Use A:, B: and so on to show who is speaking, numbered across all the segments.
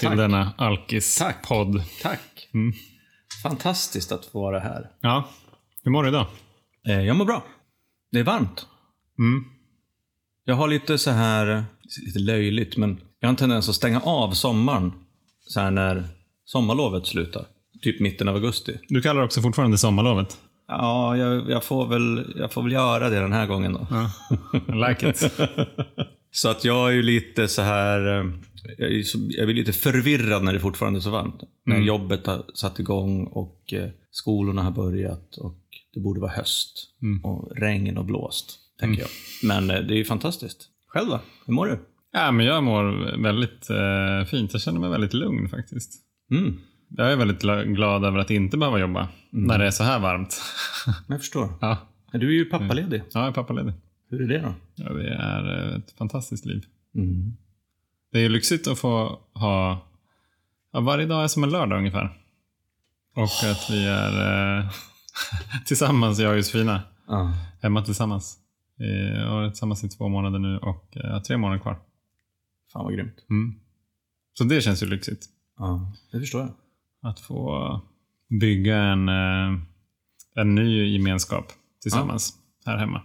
A: till
B: Tack.
A: denna. Alkis-podd.
B: Tack.
A: Mm.
B: Fantastiskt att få vara här.
A: Ja, hur mår du idag?
B: Eh, jag mår bra. Det är varmt.
A: Mm.
B: Jag har lite så här, lite löjligt, men jag har en tendens att stänga av sommaren så här när sommarlovet slutar. Typ mitten av augusti.
A: Du kallar också fortfarande sommarlovet.
B: Ja, jag, jag, får väl, jag får väl göra det den här gången då.
A: Ja. I like it.
B: Så att jag är ju lite så här, eh, jag, är så, jag blir lite förvirrad när det fortfarande är så varmt. När
A: Mm.
B: jobbet har satt igång och eh, skolorna har börjat och det borde vara höst.
A: Mm.
B: Och regn och blåst, tänker jag. Men eh, det är ju fantastiskt. Själv då? Hur mår du?
A: Ja, men jag mår väldigt eh, fint. Jag känner mig väldigt lugn faktiskt.
B: Mm,
A: Jag är väldigt gla- glad över att inte behöva jobba när det är så här varmt.
B: jag förstår.
A: ja.
B: Du är ju pappaledig.
A: ja, jag är pappaledig.
B: Hur är det då?
A: Ja, det är eh, ett fantastiskt liv.
B: Mm.
A: Det är ju lyxigt att få ha... Ja, varje dag är som en lördag ungefär. Och att vi är eh, tillsammans, jag och Josefina,
B: Ja.
A: hemma tillsammans. Vi har varit tillsammans i två månader nu och eh, tre månader kvar.
B: Fan vad grymt.
A: Mm. Så det känns ju lyxigt.
B: Ja, det förstår jag.
A: Att få bygga en, eh, en ny gemenskap tillsammans här hemma.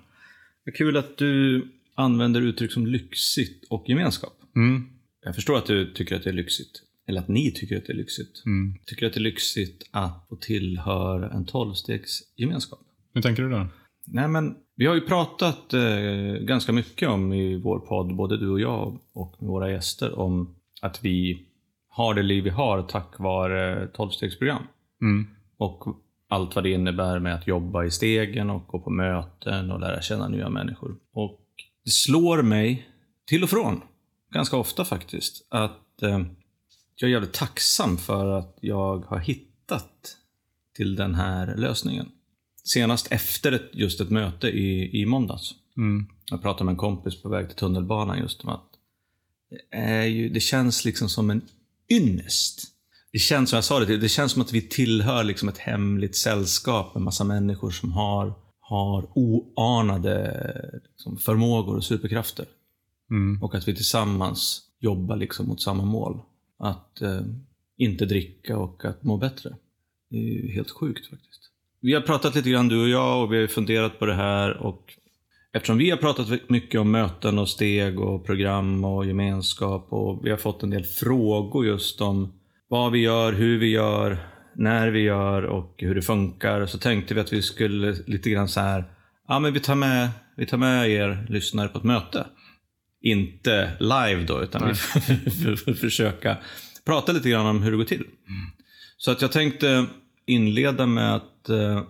B: Vad kul att du använder uttryck som lyxigt och gemenskap.
A: Mm.
B: Jag förstår att du tycker att det är lyxigt. Eller att ni tycker att det är lyxigt.
A: Mm.
B: Tycker att det är lyxigt att få tillhöra en tolvstegsgemenskap.
A: Hur tänker du då?
B: Nej men, vi har ju pratat eh, ganska mycket om i vår podd, både du och jag och med våra gäster, om att vi har det liv vi har tack vare tolvstegsprogram.
A: Mm.
B: Och allt vad det innebär med att jobba i stegen och gå på möten och lära känna nya människor. Och det slår mig, till och från, ganska ofta faktiskt, att eh, jag är jävligt tacksam för att jag har hittat till den här lösningen. Senast efter ett, just ett möte i, i måndags.
A: Mm.
B: Jag pratade med en kompis på väg till tunnelbanan just om att det, är ju, det känns liksom som en ynnest. Det känns, som jag sa det, det känns som att vi tillhör liksom ett hemligt sällskap med massa människor som har, har oanade liksom, förmågor och superkrafter.
A: Mm.
B: Och att vi tillsammans jobbar liksom mot samma mål. Att eh, inte dricka och att må bättre. Det är ju helt sjukt faktiskt. Vi har pratat lite grann du och jag och vi har funderat på det här och eftersom vi har pratat mycket om möten och steg och program och gemenskap och vi har fått en del frågor just om vad vi gör, hur vi gör, när vi gör och hur det funkar så tänkte vi att vi skulle lite grann så här, ja men vi tar med, vi tar med er lyssnare på ett möte. Inte live då, utan vi får försöka prata lite grann om hur det går till. Så att jag tänkte inleda med att eh,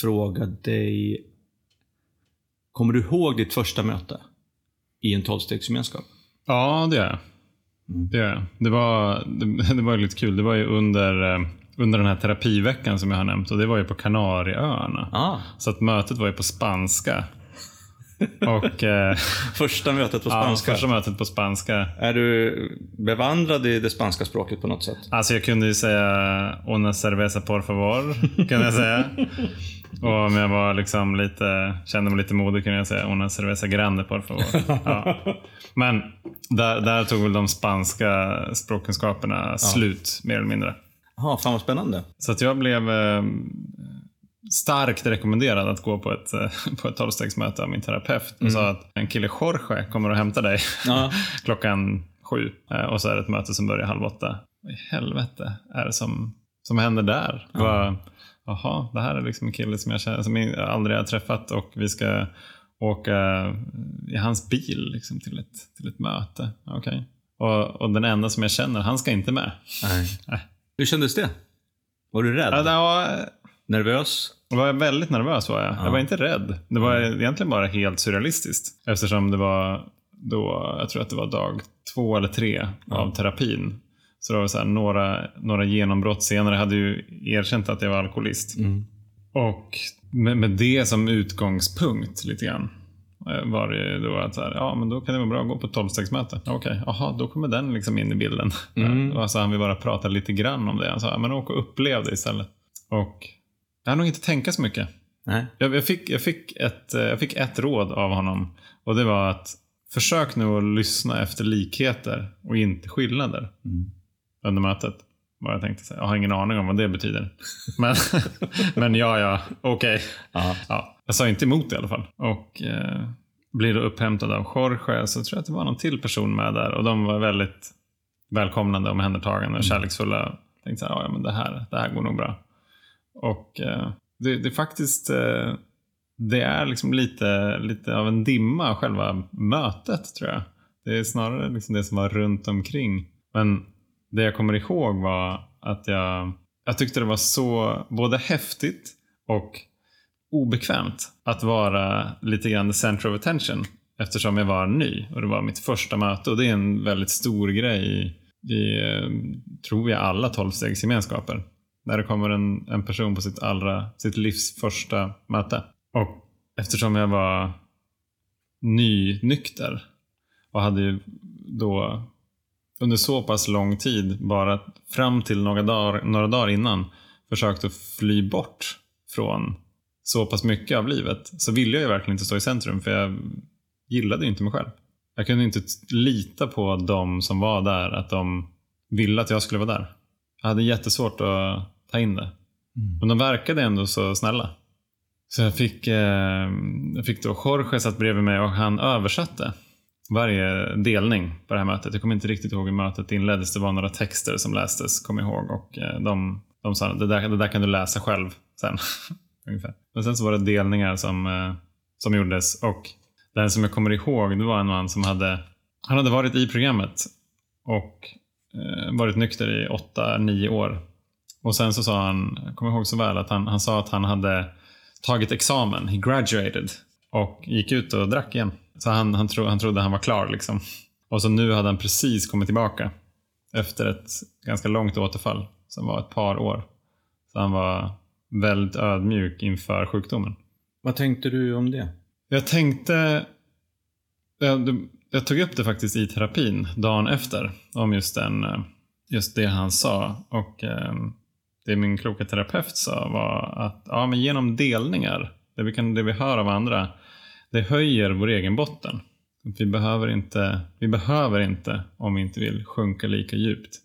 B: fråga dig, kommer du ihåg ditt första möte i en tolvstegsgemenskap?
A: Ja, det gör jag.
B: Mm.
A: Det, gör jag. det var, det, det var lite kul. Det var ju under, eh, under den här terapiveckan som jag har nämnt och det var ju på Kanarieöarna.
B: Ah,
A: Så att mötet var ju på spanska. Och, eh,
B: första mötet på
A: ja,
B: spanska.
A: första mötet på spanska.
B: Är du bevandrad i det spanska språket på något sätt?
A: Alltså jag kunde ju säga una cerveza por favor. Kunde jag säga. Och om jag var liksom lite, kände mig lite modig kunde jag säga una cerveza grande por favor. Ja. Men där, där tog väl de spanska språkkunskaperna slut mer eller mindre.
B: Ja, fan vad spännande.
A: Så att jag blev eh, starkt rekommenderad att gå på ett, eh, på ett tolvstegsmöte av min terapeut. Och sa att en kille Jorge kommer att hämta dig
B: Ja.
A: klockan sju. Eh, och så är det ett möte som börjar halv åtta. Vad i helvete är det som, som händer där? Vad- Jaha, det här är liksom en kille som jag, känner, som jag aldrig har träffat och vi ska åka i hans bil liksom, till, ett, till ett möte. Okej. Och, och den enda som jag känner, han ska inte med.
B: Nej.
A: Nej.
B: Hur kändes det? Var du rädd?
A: Ja,
B: Nervös?
A: Jag var väldigt nervös var jag. Jag var inte rädd. Det var egentligen bara helt surrealistiskt. Eftersom det var då, jag tror att det var dag två eller tre av terapin. Så det var så här, några, några genombrott senare. Hade ju erkänt att jag var alkoholist.
B: Mm.
A: Och med, med det som utgångspunkt lite grann. eh, Var det då att så här, ja men då kan det vara bra att gå på tolvstegsmöte. Okej, jaha då kommer den liksom in i bilden.
B: Mm.
A: Och så han vi bara prata lite grann om det. Han sa, ja, men åk och upplev det istället. Och jag har nog inte tänka så mycket.
B: Nej.
A: Jag, jag, fick, jag, fick ett, eh, jag fick ett råd av honom. Och det var att försök nu att lyssna efter likheter och inte skillnader.
B: Mm.
A: under mötet. Vad jag tänkte säga. Jag har ingen aning om vad det betyder. Men, men ja, ja, okej.
B: Ja.
A: Ja, jag sa inte emot det i alla fall. Och eh, blir då upphämtad av Jorge, så tror jag att det var någon till person med där. Och de var väldigt välkomnande, omhändertagande och kärleksfulla. Jag tänkte så här, ja, men det här, det här går nog bra. Och eh, det, det är faktiskt, eh, det är liksom lite, lite av en dimma själva mötet tror jag. Det är snarare liksom det som var runt omkring. Men det jag kommer ihåg var att jag, jag tyckte det var så både häftigt och obekvämt att vara lite grann the center of attention eftersom jag var ny och det var mitt första möte och det är en väldigt stor grej i, i eh, tror jag, alla tolvstegsgemenskaper. När det kommer en, en person på sitt, allra, sitt livs första möte. Och eftersom jag var nynykter och hade ju då under så pass lång tid, bara fram till några dagar, några dagar innan, försökt att fly bort från så pass mycket av livet, så ville jag ju verkligen inte stå i centrum, för jag gillade ju inte mig själv. Jag kunde inte lita på de som var där, att de ville att jag skulle vara där. Jag hade jättesvårt att ta in det. Men de verkade ändå så snälla. Så jag fick, eh, jag fick då Jorge satt bredvid mig och han översatte varje delning på det här mötet. Jag kommer inte riktigt ihåg hur mötet inleddes. Det var några texter som lästes, jag ihåg. Och eh, de, de sa det där, det där kan du läsa själv sen. Ungefär. Men sen så var det delningar som, eh, som gjordes. Och den som jag kommer ihåg, det var en man som hade, han hade varit i programmet och eh, varit nykter i åtta, nio år. Och sen så sa han, jag kommer ihåg så väl, att han, han sa att han hade tagit examen, he graduated, och gick ut och drack igen. Så han, han, tro, han trodde han var klar liksom. Och så nu hade han precis kommit tillbaka efter ett ganska långt återfall som var ett par år. Så han var väldigt ödmjuk inför sjukdomen.
B: Vad tänkte du om det?
A: Jag tänkte... Jag, jag tog upp det faktiskt i terapin dagen efter. Om just, den, eh, just det han sa. Och eh, det min kloka terapeut sa var att ja, men genom delningar, det vi, kan, det vi hör av andra, det höjer vår egen botten. Vi behöver, inte, vi behöver inte, om vi inte vill, sjunka lika djupt.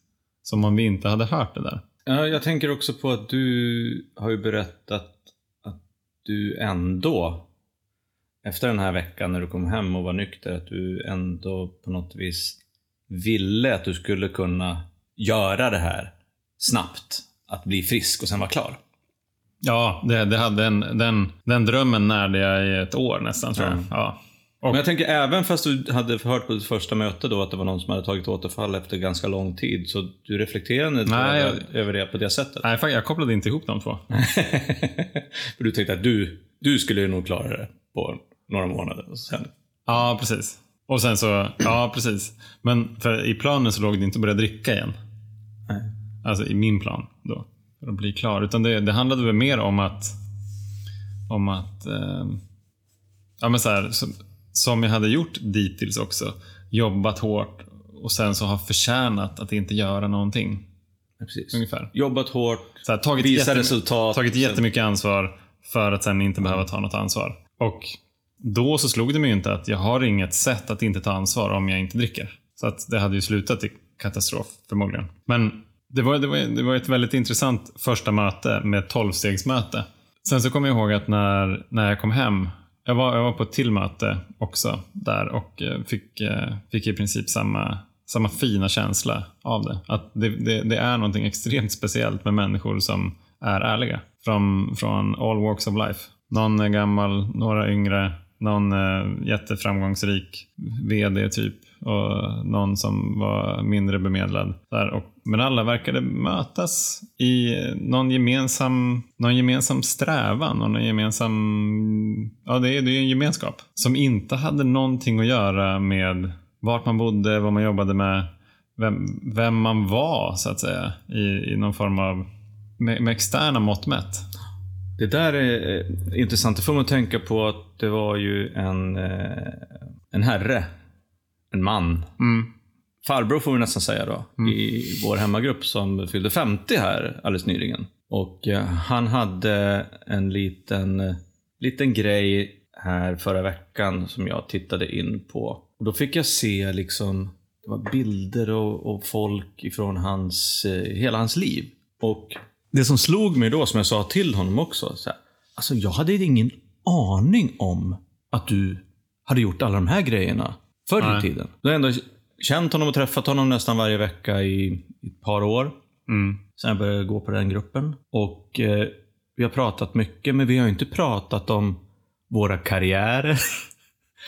A: Som om vi inte hade hört det där.
B: Jag tänker också på att du har ju berättat att du ändå, efter den här veckan när du kom hem och var nykter, att du ändå på något vis ville att du skulle kunna göra det här snabbt. Att bli frisk och sen vara klar.
A: Ja, det, det hade en, den, den drömmen närde jag i ett år nästan tror jag.
B: Mm.
A: Ja.
B: Men jag tänker även fast du hade hört på ditt första möte då att det var någon som hade tagit återfall efter ganska lång tid, så du reflekterade inte
A: Nej,
B: över, över det på det sättet?
A: Nej, jag kopplade inte ihop de två.
B: För du tänkte att du, du skulle nog klara det på några månader. Och sen.
A: Ja, precis. Och sen så, ja precis. Men för i planen så låg det inte att börja dricka igen.
B: Nej.
A: Alltså i min plan då. För att bli klar. Utan det, det handlade väl mer om att, om att, eh, ja men så här, som, som jag hade gjort dittills också. Jobbat hårt och sen så har förtjänat att inte göra någonting.
B: Ja, precis.
A: Ungefär.
B: Jobbat hårt,
A: Så här, tagit,
B: visa resultat.
A: tagit jättemycket ansvar för att sen inte behöva ta något ansvar. Och då så slog det mig inte att jag har inget sätt att inte ta ansvar om jag inte dricker. Så att det hade ju slutat i katastrof förmodligen. Men det var, det var, det var ett väldigt intressant första möte med ett tolvstegsmöte. Sen så kommer jag ihåg att när, när jag kom hem, jag var, jag var på ett till möte också där och eh, fick, eh, fick i princip samma, samma fina känsla av det. Att det, det, det är någonting extremt speciellt med människor som är ärliga. Från, från all walks of life. Någon är gammal, några yngre, någon är jätteframgångsrik VD typ och någon som var mindre bemedlad. Där. Och, men alla verkade mötas i någon gemensam, någon gemensam strävan och någon gemensam... Ja, det är, det är en gemenskap som inte hade någonting att göra med vart man bodde, vad man jobbade med, vem, vem man var så att säga i, i någon form av med, med externa mått mätt.
B: Det där är eh, intressant. Det får man tänka på att det var ju en, eh, en herre, en man,
A: Mm.
B: farbror får vi nästan säga då, i vår hemmagrupp som fyllde 50 här alldeles nyligen. Och eh, han hade en liten, eh, liten grej här förra veckan som jag tittade in på. Och då fick jag se liksom det var bilder och, och folk ifrån hans, eh, hela hans liv. Och det som slog mig då, som jag sa till honom också, så här, alltså jag hade ingen aning om att du hade gjort alla de här grejerna förr
A: Nej.
B: i tiden. Du har ändå känt honom och träffat honom nästan varje vecka i, ett par år.
A: Mm.
B: Sen jag började gå på den gruppen. Och eh, vi har pratat mycket, men vi har inte pratat om våra karriärer.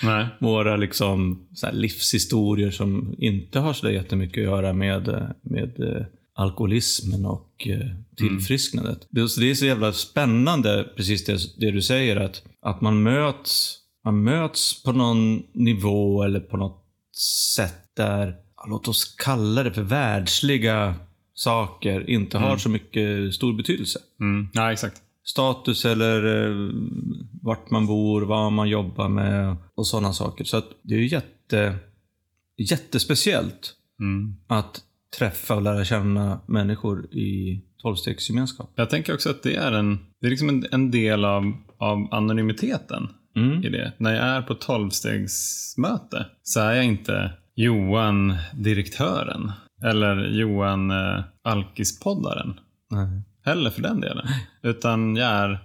A: Nej.
B: våra liksom, livshistorier som inte har så jättemycket att göra med, med eh, alkoholismen och eh, tillfrisknandet. Det, så det är så jävla spännande, precis det, det du säger, att, att man möts man möts på någon nivå eller på något sätt där, låt oss kalla det för världsliga saker, inte har så mycket stor betydelse.
A: Mm. Ja, exakt.
B: Status eller eh, vart man bor, vad man jobbar med och sådana saker. Så det är ju jätte, jättespeciellt
A: Mm.
B: att träffa och lära känna människor i tolvstegsgemenskap.
A: Jag tänker också att det är en, det är liksom en, en del av, av anonymiteten
B: Mm.
A: i det. När jag är på tolvstegsmöte så är jag inte Johan direktören eller Johan eh, alkispoddaren.
B: Nej.
A: Heller för den delen. Utan jag är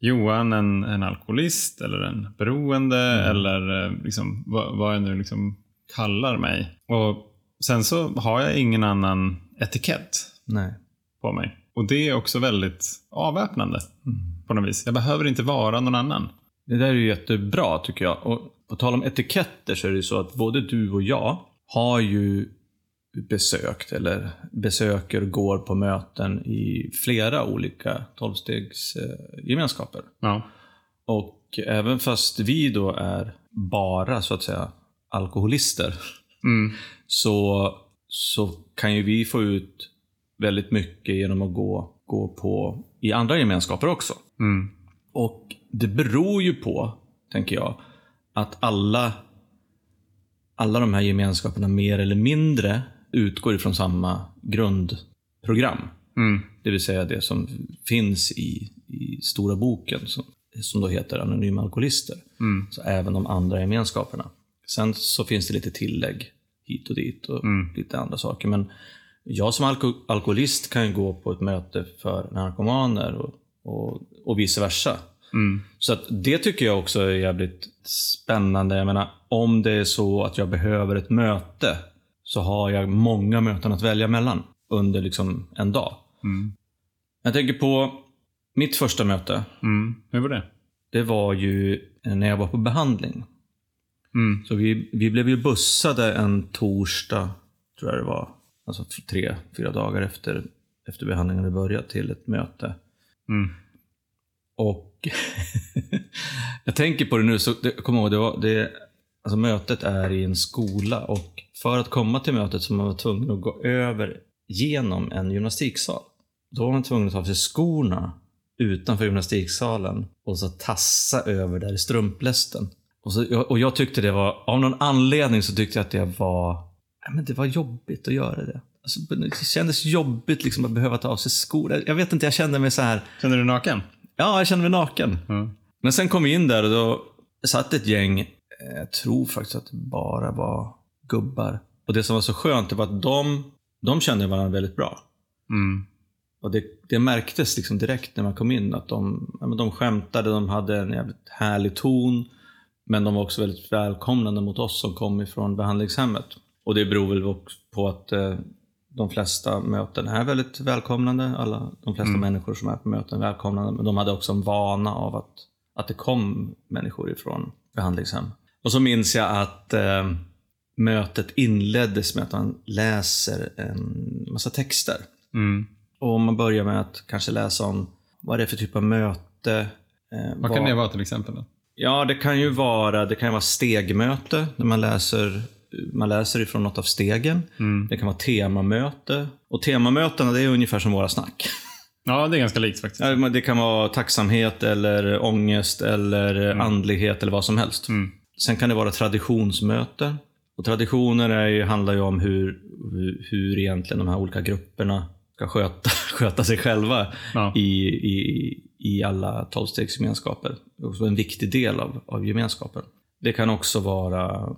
A: Johan en, en alkoholist eller en beroende eller eh, liksom, vad, vad jag nu liksom kallar mig. Och Sen så har jag ingen annan etikett
B: Nej.
A: på mig. Och det är också väldigt avväpnande på något vis. Jag behöver inte vara någon annan.
B: Det där är ju jättebra tycker jag. Och på tal om etiketter så är det ju så att både du och jag har ju besökt eller besöker och går på möten i flera olika tolvstegsgemenskaper.
A: Ja.
B: Och även fast vi då är bara så att säga alkoholister
A: Mm.
B: så, så kan ju vi få ut väldigt mycket genom att gå, gå på i andra gemenskaper också.
A: Mm.
B: Och det beror ju på, tänker jag, att alla, alla de här gemenskaperna mer eller mindre utgår ifrån samma grundprogram.
A: Mm.
B: Det vill säga det som finns i, i stora boken som, som då heter Anonyma Alkoholister.
A: Mm.
B: Så även de andra gemenskaperna. Sen så finns det lite tillägg hit och dit och
A: Mm.
B: lite andra saker. Men jag som alko alkoholist kan ju gå på ett möte för narkomaner och, och, och vice versa.
A: Mm.
B: Så det tycker jag också är jävligt spännande. Jag menar, om det är så att jag behöver ett möte så har jag många möten att välja mellan under liksom en dag.
A: Mm.
B: Jag tänker på mitt första möte.
A: Mm. Hur var det?
B: Det var ju när jag var på behandling.
A: Mm.
B: Så vi, vi blev ju bussade en torsdag, tror jag det var. Alltså tre, fyra dagar efter, efter behandlingen hade börjat till ett möte.
A: Mm.
B: Och jag tänker på det nu, så det, kom ihåg, det var, det, alltså mötet är i en skola och för att komma till mötet så var man tvungen att gå över genom en gymnastiksal. Då var man tvungen att ta av sig skorna utanför gymnastiksalen och så tassa över där i strumplästen. Och, så, och jag tyckte det var, av någon anledning så tyckte jag att det var, men det var jobbigt att göra det. Alltså, det kändes jobbigt liksom att behöva ta av sig skor. Jag vet inte, jag kände mig så här,
A: Kände du dig naken?
B: Ja, jag kände mig naken.
A: Mm.
B: Men sen kom vi in där och då satt ett gäng, eh, jag tror faktiskt att det bara var gubbar. Och det som var så skönt det var att de, de kände varandra väldigt bra.
A: Mm.
B: Och det, det märktes liksom direkt när man kom in att de, ja, men de skämtade, de hade en jävligt härlig ton. Men de var också väldigt välkomnande mot oss som kom ifrån behandlingshemmet. Och det beror väl också på att eh, de flesta möten är väldigt välkomnande. Alla, de flesta
A: Mm.
B: människor som är på möten är välkomnande. Men de hade också en vana av att, att det kom människor ifrån behandlingshem. Och så minns jag att eh, mötet inleddes med att man läser en massa texter.
A: Mm.
B: Och man börjar med att kanske läsa om vad det är för typ av möte. Eh,
A: Vad kan det vara till exempel? Då?
B: Ja, det kan ju vara, det kan vara stegmöte, när man läser, man läser ifrån något av stegen.
A: Mm.
B: Det kan vara temamöte. Och temamötena, det är ungefär som våra snack.
A: Ja, det är ganska likt faktiskt.
B: Ja, Det kan vara tacksamhet, eller ångest, eller andlighet, eller vad som helst.
A: Mm.
B: Sen kan det vara traditionsmöte. Och traditioner är ju, handlar ju om hur, hur, hur egentligen de här olika grupperna ska sköta, sköta sig själva
A: Ja.
B: i, i, i alla tolvstegsgemenskaper. Det är också en viktig del av, av gemenskapen. Det kan också vara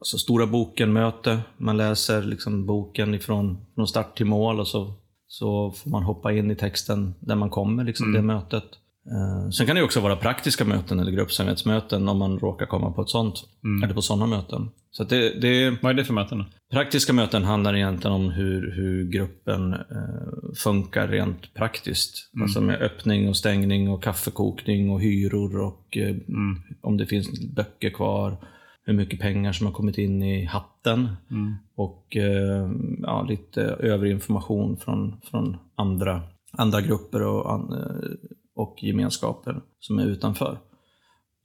B: alltså Stora boken-möte. Man läser liksom boken ifrån från start till mål och så, så får man hoppa in i texten där man kommer, liksom det mötet. Eh, Sen kan det också vara praktiska möten eller gruppsamarbetsmöten om man råkar komma på ett sånt. Eller på sådana möten. Så det, det,
A: Vad är det för möten?
B: Praktiska möten handlar egentligen om hur, hur gruppen eh, funkar rent praktiskt. Alltså med öppning och stängning och kaffekokning och hyror och eh, om det finns böcker kvar. Hur mycket pengar som har kommit in i hatten. Och eh, ja, lite övrig information från, från andra, andra grupper och, an, eh, och gemenskaper som är utanför.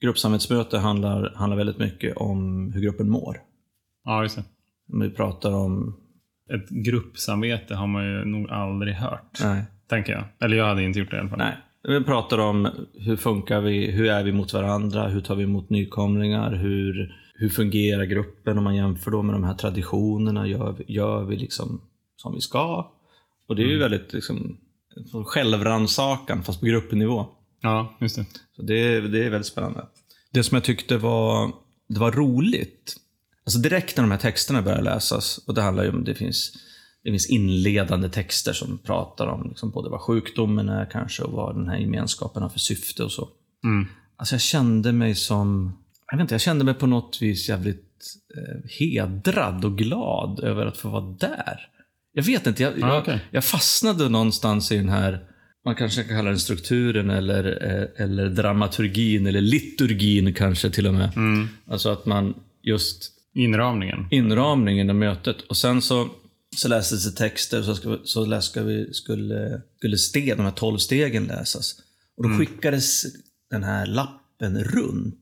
B: Gruppsamhällsmöte handlar, handlar väldigt mycket om hur gruppen mår.
A: Ja, just det.
B: Vi pratar om...
A: Ett gruppsamvete har man ju nog aldrig hört.
B: Nej.
A: Tänker jag. Eller jag hade inte gjort det i alla fall.
B: Nej. Vi pratar om hur funkar vi, hur är vi mot varandra, hur tar vi emot nykomlingar, hur, hur fungerar gruppen om man jämför då med de här traditionerna, gör, vi- gör vi liksom som vi ska? Och det är ju väldigt liksom, självrannsakan fast på gruppnivå.
A: Ja, just det.
B: Så det, det är väldigt spännande. Det som jag tyckte var, det var roligt, alltså direkt när de här texterna börjar läsas, och det handlar ju om, det finns, det finns inledande texter som pratar om liksom både vad sjukdomen är kanske och vad den här gemenskapen har för syfte och så.
A: Mm.
B: Alltså jag kände mig som, jag vet inte, jag kände mig på något vis jävligt eh, hedrad och glad över att få vara där. Jag vet inte, jag,
A: Ja,
B: jag,
A: okej.
B: jag fastnade någonstans i den här, man kanske kan kalla den strukturen eller, eh, eller dramaturgin eller liturgin kanske till och med.
A: Mm.
B: Alltså att man just
A: Inramningen.
B: inramningen av mötet. Och sen så, så lästes det texter och så, ska, så läs, ska vi, skulle, skulle steg, de här tolv stegen läsas. Och då skickades den här lappen runt.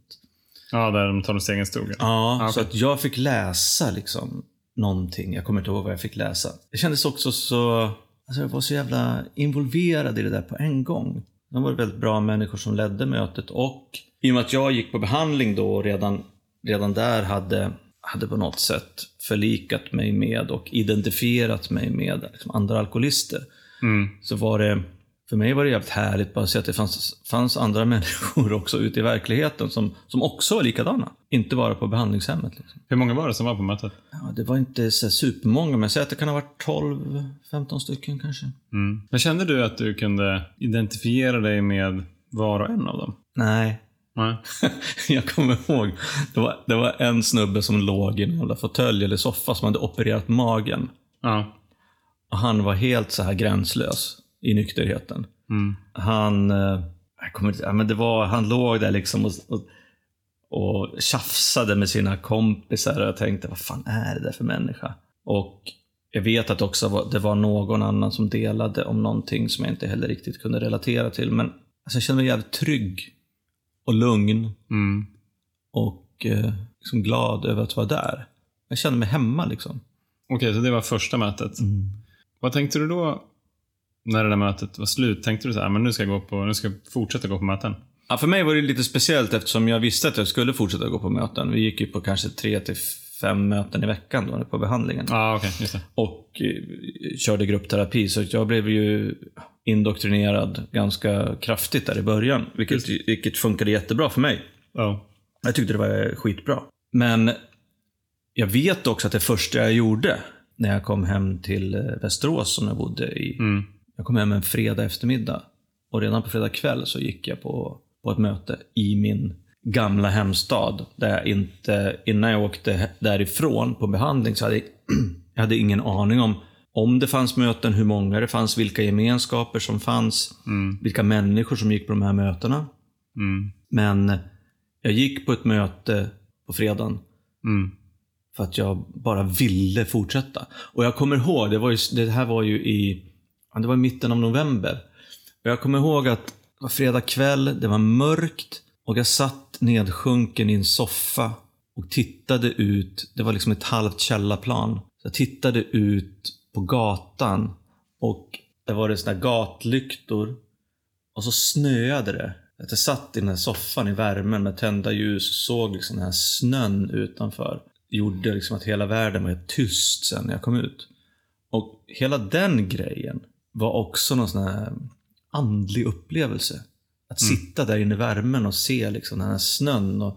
A: Ja, där de tolv stegen stod.
B: Ja,
A: okej.
B: så att jag fick läsa liksom någonting. Jag kommer inte ihåg vad jag fick läsa. Det kändes också så... Alltså jag var så jävla involverad i det där på en gång. De var väldigt bra människor som ledde mötet och i och med att jag gick på behandling då och redan, redan där hade, hade på något sätt förlikat mig med och identifierat mig med liksom andra alkoholister.
A: Mm.
B: Så var det, för mig var det jävligt härligt bara att se att det fanns, fanns andra människor också ute i verkligheten som, som också var likadana. Inte bara på behandlingshemmet. Liksom.
A: Hur många var det som var på mötet?
B: Ja, det var inte så supermånga, men säger att det kan ha varit 12-15 stycken kanske.
A: Mm. Men kände du att du kunde identifiera dig med var och en av dem?
B: Nej,
A: Nej.
B: jag kommer ihåg. Det var, det var en snubbe som låg i en jävla fåtölj eller soffa som hade opererat magen.
A: Ja.
B: Och han var helt så här gränslös i nykterheten.
A: Mm.
B: Han, eh, jag kommer inte, men det var, han låg där liksom och, och, och tjafsade med sina kompisar och jag tänkte, vad fan är det där för människa? Och jag vet att också det var någon annan som delade om någonting som jag inte heller riktigt kunde relatera till. Men alltså, jag kände mig jävligt trygg och lugn
A: Mm.
B: och eh, liksom glad över att vara där. Jag kände mig hemma liksom.
A: Okej, så det var första mötet. Vad tänkte du då när det där mötet var slut? Tänkte du så här, men nu ska jag, gå på, nu ska jag fortsätta gå på möten?
B: Ja, för mig var det lite speciellt eftersom jag visste att jag skulle fortsätta gå på möten. Vi gick ju på kanske tre till fem möten i veckan då på behandlingen.
A: Just det.
B: Och eh, körde gruppterapi, så jag blev ju indoktrinerad ganska kraftigt där i början. Vilket, vilket funkade jättebra för mig.
A: Ja.
B: Jag tyckte det var skitbra. Men jag vet också att det första jag gjorde när jag kom hem till eh, Västerås som jag bodde i.
A: Mm.
B: Jag kom hem en fredag eftermiddag. Och redan på fredag kväll så gick jag på, på ett möte i min gamla hemstad. Där jag inte, innan jag åkte därifrån på behandling så hade jag, jag hade ingen aning om om det fanns möten, hur många det fanns, vilka gemenskaper som fanns,
A: Mm.
B: vilka människor som gick på de här mötena.
A: Mm.
B: Men jag gick på ett möte på fredagen
A: Mm.
B: för att jag bara ville fortsätta. Och jag kommer ihåg, det, var ju, det här var ju i, det var i mitten av november. Och jag kommer ihåg att det var fredag kväll, det var mörkt och jag satt nedsjunken i en soffa och tittade ut. Det var liksom ett halvt källarplan. Så jag tittade ut på gatan och där var det såna här gatlyktor och så snöade det. Att jag satt i den här soffan i värmen med tända ljus och såg liksom den här snön utanför. Det gjorde liksom att hela världen var helt tyst sen när jag kom ut. Och hela den grejen var också någon sån här andlig upplevelse. Att sitta där inne i värmen och se liksom den här snön och,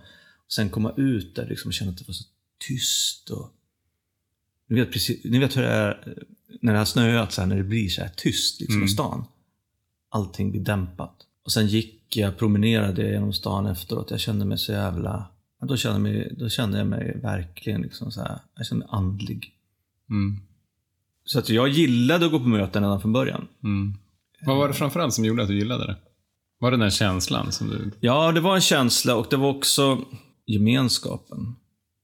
B: och sen komma ut där liksom och känna att det var så tyst. Och... Ni, vet precis, ni vet hur det är när det har snöat, när det blir så här tyst liksom,
A: Mm.
B: i stan. Allting blir dämpat. Och sen gick jag, promenerade genom stan efteråt. Jag kände mig så jävla... Då kände, jag mig, då kände jag mig verkligen liksom så här, jag kände mig andlig.
A: Mm.
B: Så att jag gillade att gå på möten redan från början.
A: Mm. Vad var det framförallt som gjorde att du gillade det? Var det den känslan som du...
B: Ja, det var en känsla och det var också gemenskapen.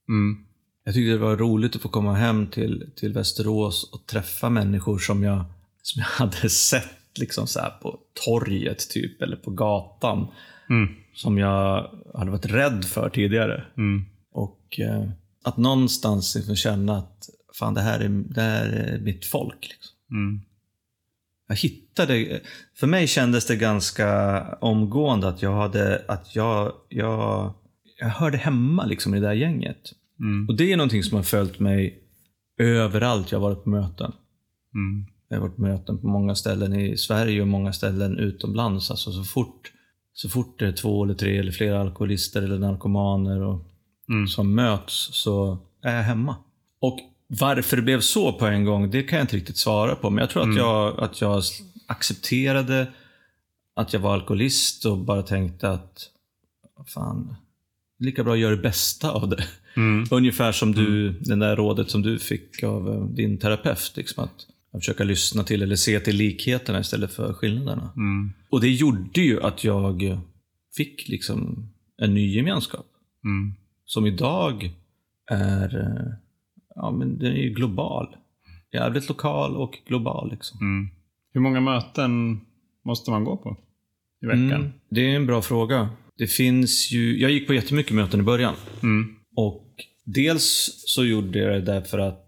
A: Mm.
B: Jag tyckte det var roligt att få komma hem till, till Västerås och träffa människor som jag, som jag hade sett liksom så här på torget typ, eller på gatan.
A: Mm.
B: Som jag hade varit rädd för tidigare.
A: Mm.
B: Och eh, att någonstans liksom känna att fan, det här är, det här är mitt folk. Liksom.
A: Mm.
B: Jag hittade, för mig kändes det ganska omgående att jag hade, att jag, jag, jag hörde hemma liksom i det där gänget.
A: Mm.
B: Och det är någonting som har följt mig överallt jag har varit på möten.
A: Mm.
B: Jag har varit på möten på många ställen i Sverige och många ställen utomlands. Alltså så fort, så fort det är två eller tre eller flera alkoholister eller narkomaner och,
A: Mm.
B: som möts så är jag hemma. Och varför det blev så på en gång, det kan jag inte riktigt svara på. Men jag tror att, jag, att jag accepterade att jag var alkoholist och bara tänkte att fan, lika bra att göra det bästa av det.
A: Mm.
B: Ungefär som du, den där rådet som du fick av eh, din terapeut. Liksom att, att försöka lyssna till eller se till likheterna istället för skillnaderna.
A: Mm.
B: Och det gjorde ju att jag fick liksom en ny gemenskap.
A: Mm.
B: Som idag är, eh, ja men den är ju global. Jävligt lokal och global liksom.
A: Mm. Hur många möten måste man gå på i veckan?
B: Mm, det är en bra fråga. Det finns ju, jag gick på jättemycket möten i början.
A: Mm.
B: Och dels så gjorde jag det därför att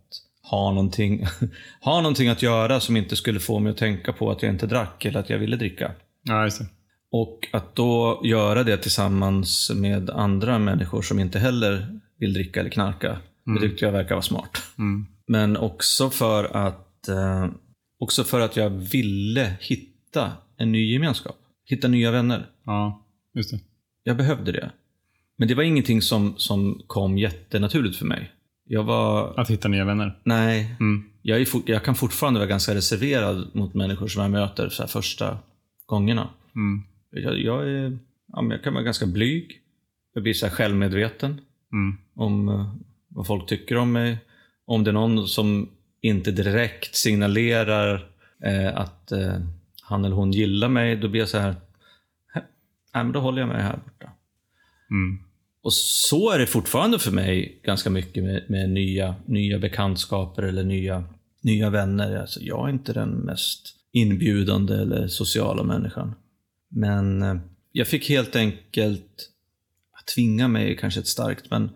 B: ha någonting, ha någonting att göra som inte skulle få mig att tänka på att jag inte drack eller att jag ville dricka.
A: Ja, just det.
B: Och att då göra det tillsammans med andra människor som inte heller vill dricka eller knarka. Det tyckte jag verkar vara smart.
A: Mm.
B: Men också för att, eh, också för att jag ville hitta en ny gemenskap. Hitta nya vänner.
A: Ja, just det.
B: Jag behövde det. Men det var ingenting som, som kom jättenaturligt för mig. Jag var,
A: Att hitta nya vänner.
B: nej,
A: Mm.
B: jag, är fort, jag kan fortfarande vara ganska reserverad mot människor som jag möter så första gångerna.
A: Mm.
B: Jag, jag, är, ja, men jag kan vara ganska blyg. Jag blir så självmedveten
A: Mm.
B: om eh, vad folk tycker om mig. Om det är någon som inte direkt signalerar eh, att eh, han eller hon gillar mig, då blir jag så här, "Hä, nej, men då håller jag mig här borta.
A: Mm.
B: Och så är det fortfarande för mig ganska mycket med, med nya, nya bekantskaper eller nya, nya vänner. Alltså, jag är inte den mest inbjudande eller sociala människan. Men eh, jag fick helt enkelt tvinga mig, kanske ett starkt, men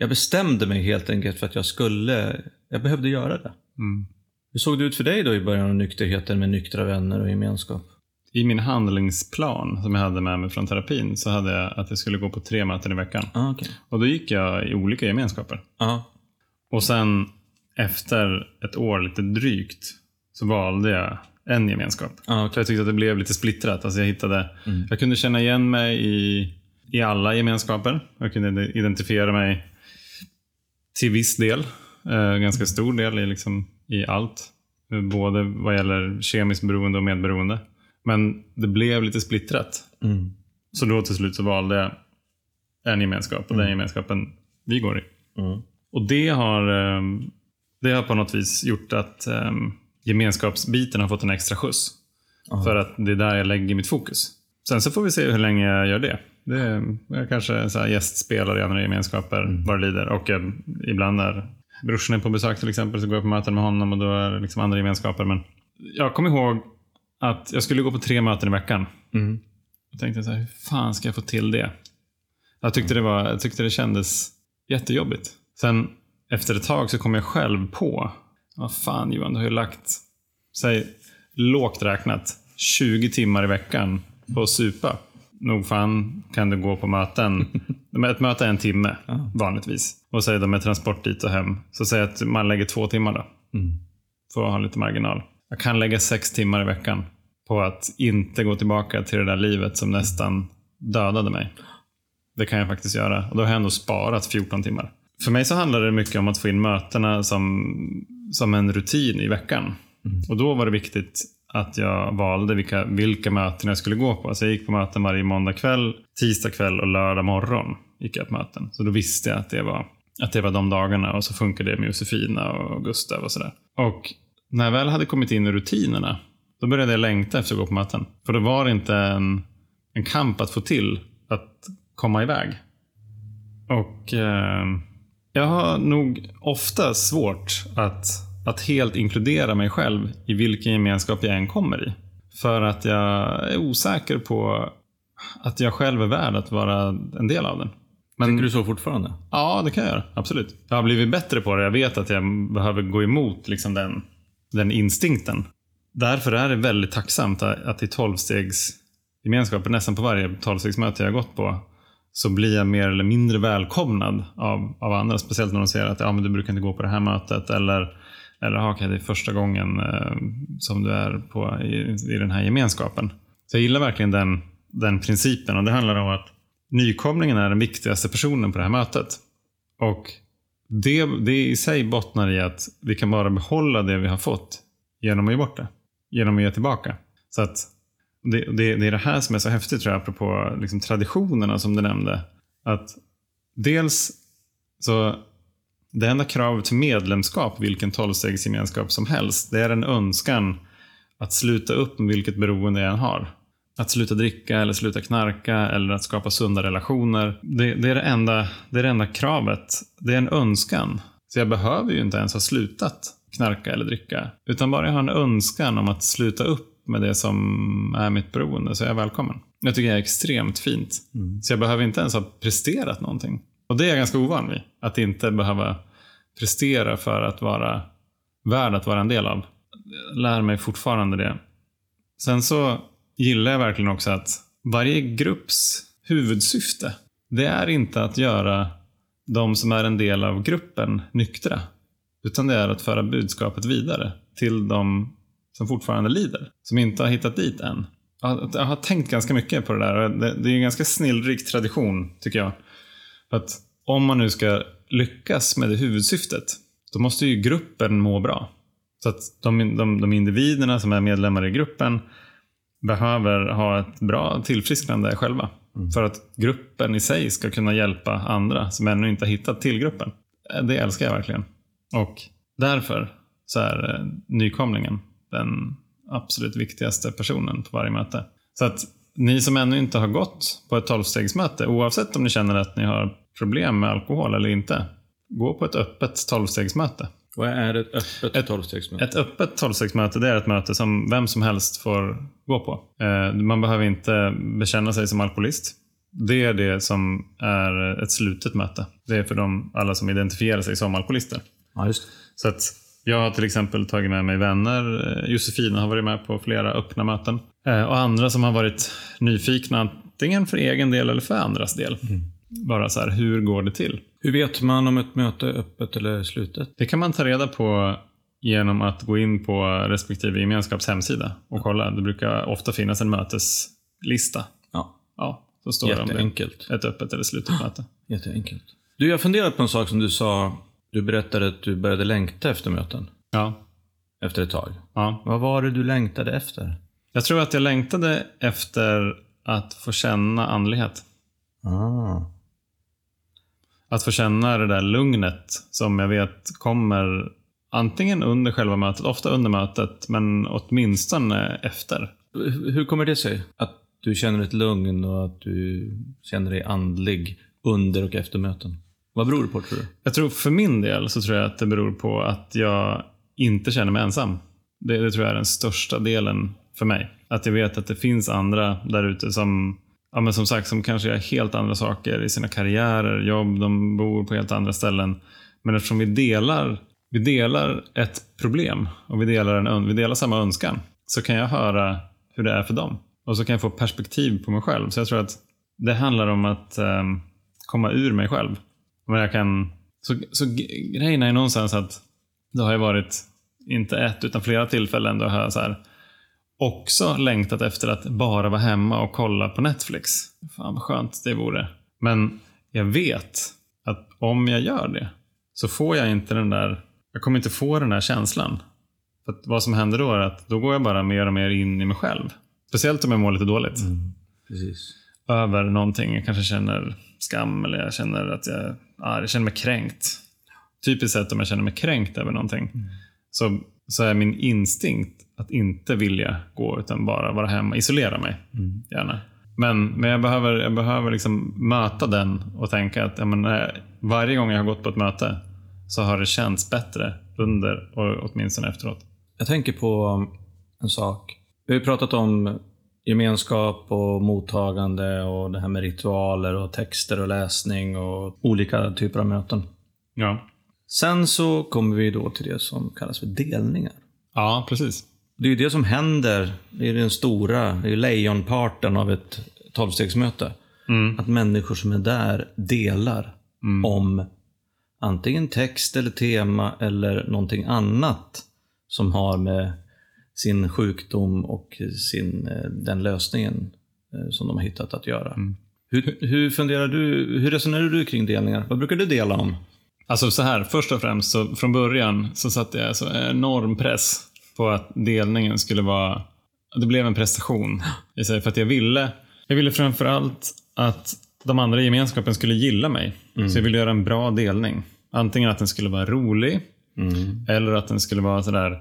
B: jag bestämde mig helt enkelt för att jag skulle, jag behövde göra det.
A: Mm.
B: Hur såg det ut för dig då i början av nykterheten med nyktra vänner och gemenskap?
A: I min handlingsplan som jag hade med mig från terapin så hade jag att jag skulle gå på tre möten i veckan.
B: Ah, okej.
A: Och då gick jag i olika gemenskaper.
B: Ja.
A: Och sen efter ett år lite drygt så valde jag en gemenskap.
B: Ah,
A: För jag tyckte att det blev lite splittrat. Alltså jag, hittade,
B: Mm.
A: jag kunde känna igen mig i, i alla gemenskaper. Jag kunde identifiera mig till viss del. Eh, ganska stor del i, liksom, i allt. Både vad gäller kemiskt beroende och medberoende. Men det blev lite splittrat.
B: Mm.
A: Så då till slut så valde jag en gemenskap och den gemenskapen vi går i.
B: Mm.
A: Och det har, ehm, det har på något vis gjort att ehm, gemenskapsbiten har fått en extra skjuts.
B: Ja.
A: För att det är där jag lägger mitt fokus. Sen så får vi se hur länge jag gör det. Det är, jag kanske så här gästspelare i andra gemenskaper vad det lider. Och eh, ibland när brorsan är på besök till exempel så går jag på möten med honom och då är det liksom andra gemenskaper. Men jag kommer ihåg att jag skulle gå på tre möten i veckan.
B: Mm.
A: Jag tänkte så här, hur fan ska jag få till det? Jag tyckte det, var, jag tyckte det kändes jättejobbigt. Sen efter ett tag så kom jag själv på, vad fan Johan, du har ju lagt, säg lågt räknat, 20 timmar i veckan på att supa. Nog fan kan du gå på möten. Ett möte är en timme vanligtvis. Och säg de med transport dit och hem. Så säg att man lägger två timmar då.
B: Mm.
A: För att ha lite marginal. Jag kan lägga sex timmar i veckan på att inte gå tillbaka till det där livet som nästan dödade mig. Det kan jag faktiskt göra. Och då har jag ändå sparat 14 timmar. för mig så handlar det mycket om att få in mötena som, som en rutin i veckan. Och då var det viktigt att jag valde vilka, vilka möten jag skulle gå på. Så jag gick på möten varje måndag kväll, tisdag kväll och lördag morgon. gick jag på möten. Så då visste jag att det var, att det var de dagarna och så funkade det med Josefina och Gustav och sådär. Och när jag väl hade kommit in i rutinerna, då började jag längta efter att gå på möten. För då var det inte en, en kamp att få till att komma iväg. Och eh, jag har nog ofta svårt att, att helt inkludera mig själv i vilken gemenskap jag än kommer i. För att jag är osäker på att jag själv är värd att vara en del av den. Men,
B: Tänker du så fortfarande?
A: Ja, det kan jag göra. Absolut. Jag har blivit bättre på det. Jag vet att jag behöver gå emot liksom den, den instinkten. Därför är det väldigt tacksamt att, i tolvstegsgemenskapen, nästan på varje tolvstegsmöte jag gått på, så blir jag mer eller mindre välkomnad av, av andra. Speciellt när de säger att ja, men du brukar inte gå på det här mötet. Eller, eller ah, dig det är första gången eh, som du är på, i, i den här gemenskapen. Så jag gillar verkligen den, den principen. Och Det handlar om att nykomlingen är den viktigaste personen på det här mötet. Och det, det i sig bottnar i att vi kan bara behålla det vi har fått genom att ge bort det. Genom att ge tillbaka. Så att det, det, det är det här som är så häftigt tror jag, apropå liksom traditionerna som du nämnde. Att dels så det enda kravet för medlemskap, vilken tolvstegsgemenskap som helst, det är en önskan att sluta upp med vilket beroende jag än har. Att sluta dricka eller sluta knarka eller att skapa sunda relationer. Det, det, är det, enda, det är det enda kravet. Det är en önskan. Så jag behöver ju inte ens ha slutat knarka eller dricka. Utan bara jag har en önskan om att sluta upp med det som är mitt beroende så är jag välkommen. Jag tycker det är extremt fint.
B: Mm.
A: Så jag behöver inte ens ha presterat någonting. Och det är jag ganska ovan vid. Att inte behöva prestera för att vara värd att vara en del av. Jag lär mig fortfarande det. Sen så gillar jag verkligen också att varje grupps huvudsyfte, det är inte att göra de som är en del av gruppen nyktra. Utan det är att föra budskapet vidare till de som fortfarande lider. Som inte har hittat dit än. Jag har tänkt ganska mycket på det där. Det är en ganska snillrik tradition, tycker jag. Att om man nu ska lyckas med det huvudsyftet, då måste ju gruppen må bra. Så att de, de, de individerna som är medlemmar i gruppen behöver ha ett bra tillfrisknande själva. Mm. För att gruppen i sig ska kunna hjälpa andra som ännu inte har hittat till gruppen. Det älskar jag verkligen. Och därför så är nykomlingen den absolut viktigaste personen på varje möte. Så att ni som ännu inte har gått på ett tolvstegsmöte, oavsett om ni känner att ni har problem med alkohol eller inte, gå på ett öppet tolvstegsmöte.
B: Vad är ett öppet tolvstegsmöte?
A: Ett öppet tolvstegsmöte det är ett möte som vem som helst får gå på. Eh, man behöver inte bekänna sig som alkoholist. Det är det som är ett slutet möte. Det är för de, alla som identifierar sig som alkoholister.
B: Ja, just.
A: Så att jag har till exempel tagit med mig vänner. Eh, Josefina har varit med på flera öppna möten. Eh, och andra som har varit nyfikna, antingen för egen del eller för andras del. Mm. Bara så här, hur går det till?
B: Hur vet man om ett möte är öppet eller slutet?
A: Det kan man ta reda på genom att gå in på respektive gemenskaps hemsida och kolla. Det brukar ofta finnas en möteslista.
B: Ja.
A: Ja, så står det om det ett öppet eller slutet möte.
B: Jätteenkelt. Du, jag har funderat på en sak som du sa. Du berättade att du började längta efter möten.
A: Ja.
B: Efter ett tag.
A: Ja.
B: Vad var det du längtade efter?
A: Jag tror att jag längtade efter att få känna andlighet.
B: Ah.
A: Att få känna det där lugnet som jag vet kommer antingen under själva mötet, ofta under mötet, men åtminstone efter.
B: Hur kommer det sig? Att du känner ett lugn och att du känner dig andlig under och efter möten? Vad beror det på tror du?
A: Jag tror för min del så tror jag att det beror på att jag inte känner mig ensam. Det, det tror jag är den största delen för mig. Att jag vet att det finns andra där ute som ja, men som sagt, som kanske gör helt andra saker i sina karriärer, jobb, de bor på helt andra ställen. Men eftersom vi delar, vi delar ett problem och vi delar, en, vi delar samma önskan så kan jag höra hur det är för dem. Och så kan jag få perspektiv på mig själv. Så jag tror att det handlar om att um, komma ur mig själv. Men jag kan, så, så grejen är någonstans att det har ju varit, inte ett utan flera tillfällen då jag har så här, också längtat efter att bara vara hemma och kolla på Netflix. Fan vad skönt det vore. Men jag vet att om jag gör det så får jag inte den där, jag kommer inte få den där känslan. För vad som händer då är att då går jag bara mer och mer in i mig själv. Speciellt om jag mår lite dåligt.
B: Precis.
A: Över någonting. Jag kanske känner skam eller jag känner att jag, ja, jag känner mig kränkt. Typiskt sett om jag känner mig kränkt över någonting. Så, så är min instinkt att inte vilja gå utan bara vara hemma, isolera mig. Gärna. Men, men jag behöver, jag behöver liksom möta den och tänka att menar, varje gång jag har gått på ett möte så har det känts bättre under och åtminstone efteråt.
B: Jag tänker på en sak. Vi har pratat om gemenskap och mottagande och det här med ritualer och texter och läsning och olika typer av möten.
A: Ja,
B: Sen så kommer vi då till det som kallas för delningar.
A: ja precis.
B: Det är ju det som händer, det är den stora, det är lejonparten av ett tolvstegsmöte. Att människor som är där delar om antingen text eller tema eller någonting annat som har med sin sjukdom och sin, eh, den lösningen eh, som de har hittat att göra. Hur, hur funderar du, hur resonerar du kring delningar? Vad brukar du dela om?
A: Alltså så här, först och främst, så från början så satte jag så enorm press på att delningen skulle vara, det blev en prestation. För att jag ville, jag ville framförallt att de andra i gemenskapen skulle gilla mig. Så jag ville göra en bra delning. Antingen att den skulle vara rolig, eller att den skulle vara sådär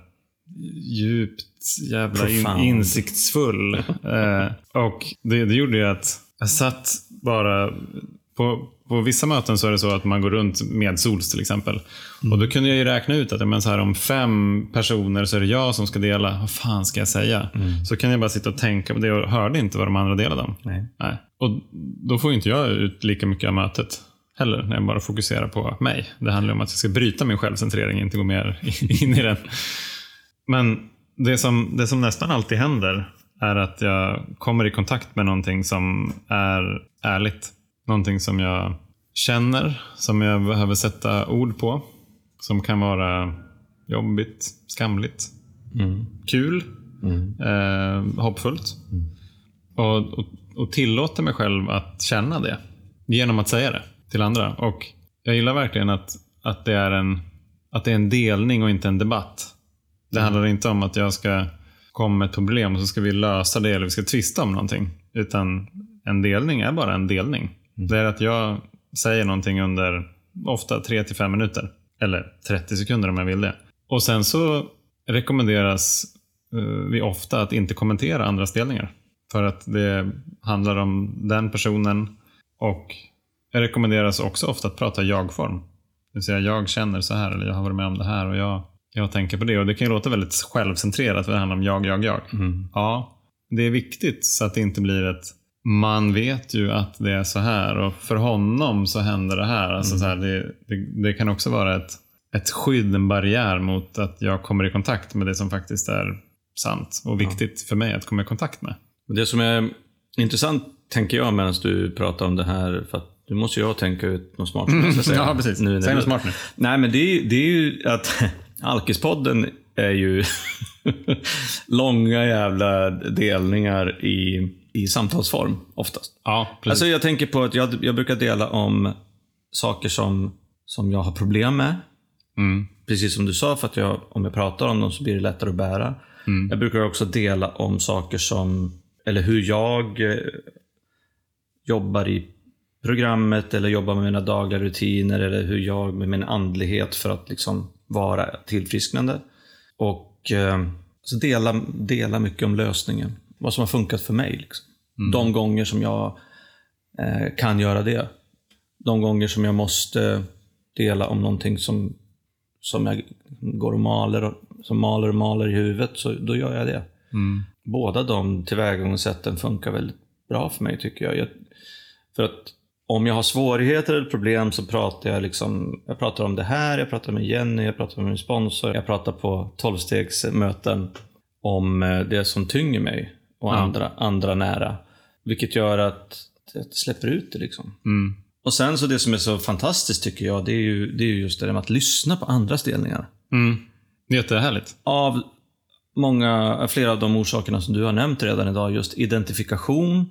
A: djupt jävla in, insiktsfull. eh, och det, det gjorde ju att jag satt bara på, på vissa möten så är det så att man går runt med sols till exempel. Och då kunde jag ju räkna ut att men så här, om fem personer så är det jag som ska dela. Vad fan ska jag säga? Så kan jag bara sitta och tänka på det och hörde inte vad de andra delade om.
B: Nej.
A: Nej. Och då får inte jag ut lika mycket av mötet heller, när jag bara fokuserar på mig. Det handlar om att jag ska bryta min självcentrering, inte gå mer in i den. Men det som, det som nästan alltid händer är att jag kommer i kontakt med någonting som är ärligt. Någonting som jag känner, som jag behöver sätta ord på. Som kan vara jobbigt, skamligt, kul, eh, hoppfullt. Och, och, och tillåter mig själv att känna det genom att säga det till andra. Och Jag gillar verkligen att, att, det är en, att det är en delning och inte en debatt. Det handlar inte om att jag ska komma med ett problem och så ska vi lösa det eller vi ska tvista om någonting. Utan en delning är bara en delning. Det är att jag säger någonting under ofta 3-5 minuter. Eller 30 sekunder om jag vill det. Och sen så rekommenderas eh, vi ofta att inte kommentera andras delningar. För att det handlar om den personen och det rekommenderas också ofta att prata jag-form. Det vill säga jag känner så här eller jag har varit med om det här och jag, jag tänker på det. Och Det kan ju låta väldigt självcentrerat för det handlar om jag, jag, jag. Ja, det är viktigt så att det inte blir ett man vet ju att det är så här och för honom så händer det här. Alltså så här det, det, det kan också vara ett, ett skydd, en barriär mot att jag kommer i kontakt med det som faktiskt är sant och viktigt för mig att komma i kontakt med.
B: Det som är intressant, tänker jag, medan du pratar om det här, för att nu måste jag tänka ut något smart. säga.
A: Ja, precis.
B: Nu,
A: Säg något smart nu.
B: Nej, men det är, det är ju att Alkispodden är ju långa jävla delningar i, i samtalsform oftast.
A: Ja, precis.
B: Alltså jag tänker på att jag, jag brukar dela om saker som, som jag har problem med.
A: mm.
B: Precis som du sa, för att jag, om jag pratar om dem så blir det lättare att bära. Jag brukar också dela om saker som, eller hur jag eh, jobbar i programmet eller jobbar med mina dagliga rutiner eller hur jag med min andlighet för att liksom vara tillfrisknande. Och eh, så dela, dela mycket om lösningen. Vad som har funkat för mig. Liksom. De gånger som jag eh, kan göra det. De gånger som jag måste dela om någonting som, som jag går och maler, och- som maler och maler i huvudet, så då gör jag det.
A: Mm.
B: Båda de tillvägagångssätten funkar väldigt bra för mig tycker jag. jag. För att om jag har svårigheter eller problem så pratar jag liksom, jag pratar om det här, jag pratar med Jenny, jag pratar med min sponsor, jag pratar på tolvstegsmöten om eh, det som tynger mig och
A: Ja.
B: andra, andra nära. Vilket gör att jag släpper ut det liksom.
A: Mm.
B: Och sen så det som är så fantastiskt tycker jag, det är ju, det är ju just det där med att lyssna på andras delningar.
A: Mm. Jättehärligt.
B: Av många, flera av de orsakerna som du har nämnt redan idag, just identifikation,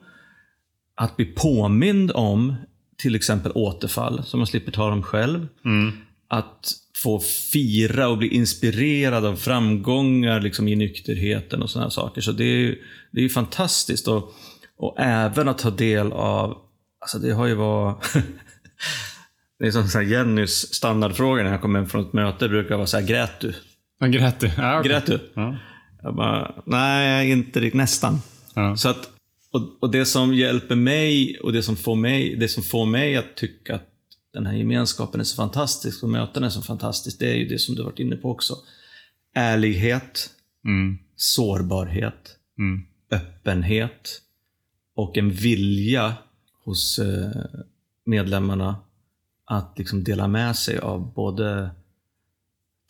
B: att bli påmind om till exempel återfall, så man slipper ta dem själv. Att få fira och bli inspirerad av framgångar liksom, i nykterheten och sådana saker. Så det är ju det är fantastiskt. Och, och även att ta del av, alltså det har ju varit Det är som så här Jennys standardfråga när jag kommer hem från ett möte brukar vara så här, grät du?
A: Ja, grät du? Ja, okej.
B: Grät du?
A: Ja.
B: Jag bara, nej, inte riktigt, nästan.
A: Ja.
B: Så att, och, och det som hjälper mig och det som, får mig, det som får mig att tycka att den här gemenskapen är så fantastisk och mötena är så fantastiskt, det är ju det som du varit inne på också. Ärlighet,
A: Mm.
B: sårbarhet,
A: Mm.
B: öppenhet och en vilja hos eh, medlemmarna att liksom dela med sig av både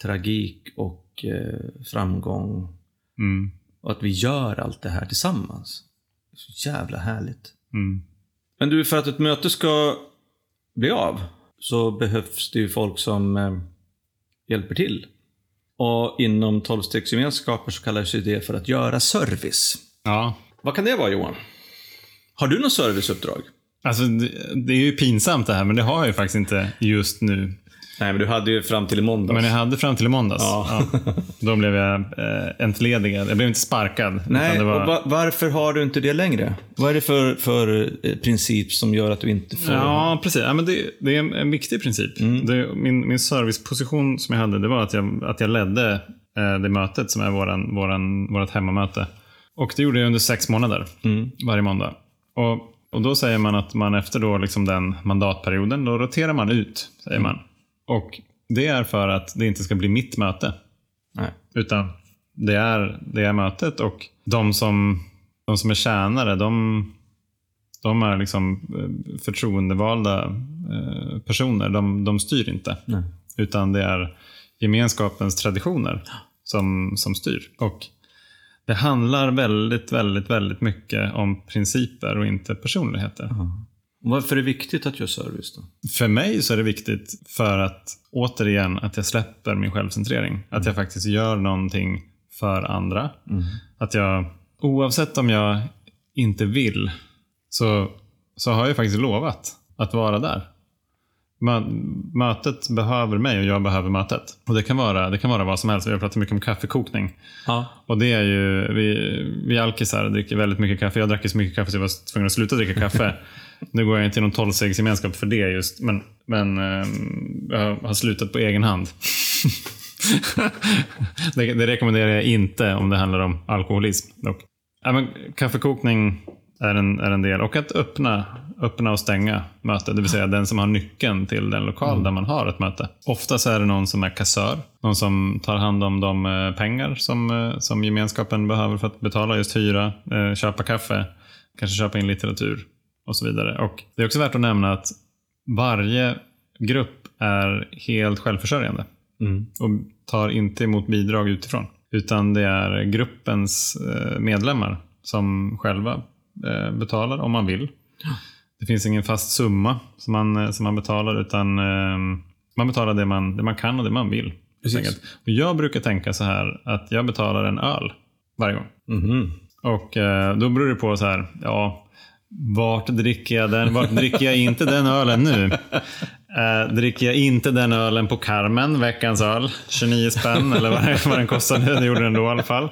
B: tragik och eh, framgång.
A: Mm.
B: Och att vi gör allt det här tillsammans. Så jävla härligt.
A: Mm.
B: Men du, för att ett möte ska bli av så behövs det ju folk som eh, hjälper till. Och inom tolvstegsgemenskaper så kallas ju det för att göra service.
A: Ja.
B: Vad kan det vara Johan? Har du något serviceuppdrag?
A: Alltså, det, det är ju pinsamt det här, men det har jag ju faktiskt inte just nu.
B: Nej, men du hade ju fram till i måndags.
A: Men jag hade fram till i måndags.
B: Ja.
A: Då blev jag eh, entledigad. Jag blev inte sparkad.
B: Nej,
A: var...
B: och va- varför har du inte det längre? Vad är det för, för eh, princip som gör att du inte får...
A: Ja, precis. Ja, men det, det är en, en viktig princip.
B: Mm.
A: Det, min, min serviceposition som jag hade, det var att jag, att jag ledde eh, det mötet som är våran, våran, vårt hemmamöte. Och det gjorde jag under sex månader,
B: Mm.
A: varje måndag. Och, och då säger man att man efter då liksom den mandatperioden, då roterar man ut, säger
B: Mm.
A: man. Och det är för att det inte ska bli mitt möte.
B: Nej.
A: Utan det är, det är mötet och de som, de som är tjänare, de, de är liksom eh, förtroendevalda eh, personer. De, de styr inte.
B: Nej.
A: Utan det är gemenskapens traditioner som, som styr. Och det handlar väldigt, väldigt, väldigt mycket om principer och inte personligheter.
B: Och Varför är det viktigt att göra service då?
A: För mig så är det viktigt för att återigen att jag släpper min självcentrering. Att jag faktiskt gör någonting för andra. Att jag, oavsett om jag inte vill, så, så har jag faktiskt lovat att vara där. Mö- Mötet behöver mig och jag behöver mötet. Och det kan vara, det kan vara vad som helst. Vi har pratat mycket om kaffekokning.
B: Ja.
A: Och det är ju, vi, vi alkisar dricker väldigt mycket kaffe. Jag drack så mycket kaffe så jag var tvungen att sluta dricka kaffe. nu går jag inte i någon tolvstegsgemenskap för det just, men, men ehm, jag har slutat på egen hand. det, det rekommenderar jag inte om det handlar om alkoholism. Dock. Ja, kaffekokning är en, är en del. Och att öppna, öppna och stänga mötet. Det vill säga den som har nyckeln till den lokal där man har ett möte. Oftast är det någon som är kassör. Någon som tar hand om de eh, pengar som, eh, som gemenskapen behöver för att betala just hyra, eh, köpa kaffe, kanske köpa in litteratur och så vidare. Och Det är också värt att nämna att varje grupp är helt självförsörjande
B: Mm.
A: och tar inte emot bidrag utifrån. Utan det är gruppens eh, medlemmar som själva eh, betalar om man vill. Det finns ingen fast summa som man, eh, som man betalar utan eh, man betalar det man, det man kan och det man vill. Och jag brukar tänka så här att jag betalar en öl varje gång.
B: Mhm.
A: Och då beror det på så här, ja, vart dricker jag den? Vart dricker jag inte den ölen nu? Eh, dricker jag inte den ölen på Carmen, veckans öl, 29 spänn eller vad, vad den kostade, det gjorde den då i alla fall.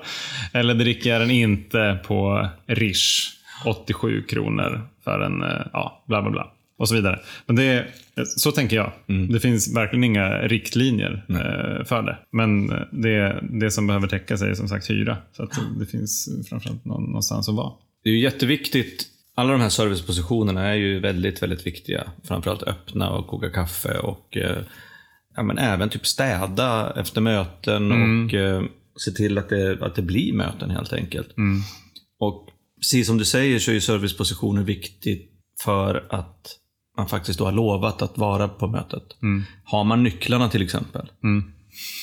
A: Eller dricker jag den inte på Rish, 87 kronor för en, eh, ja, bla bla bla. Och så vidare. Men det, så tänker jag. Det finns verkligen inga riktlinjer eh, för det. Men eh, det, det som behöver täckas är som sagt hyra. Så att det finns framförallt någon, någonstans att vara.
B: Det är ju jätteviktigt. Alla de här servicepositionerna är ju väldigt, väldigt viktiga. Framförallt öppna och koka kaffe och eh, ja, men även typ städa efter möten och eh, se till att det, att det blir möten helt enkelt. Och precis som du säger så är ju servicepositioner viktigt för att man faktiskt då har lovat att vara på mötet. Har man nycklarna till exempel,
A: Mm.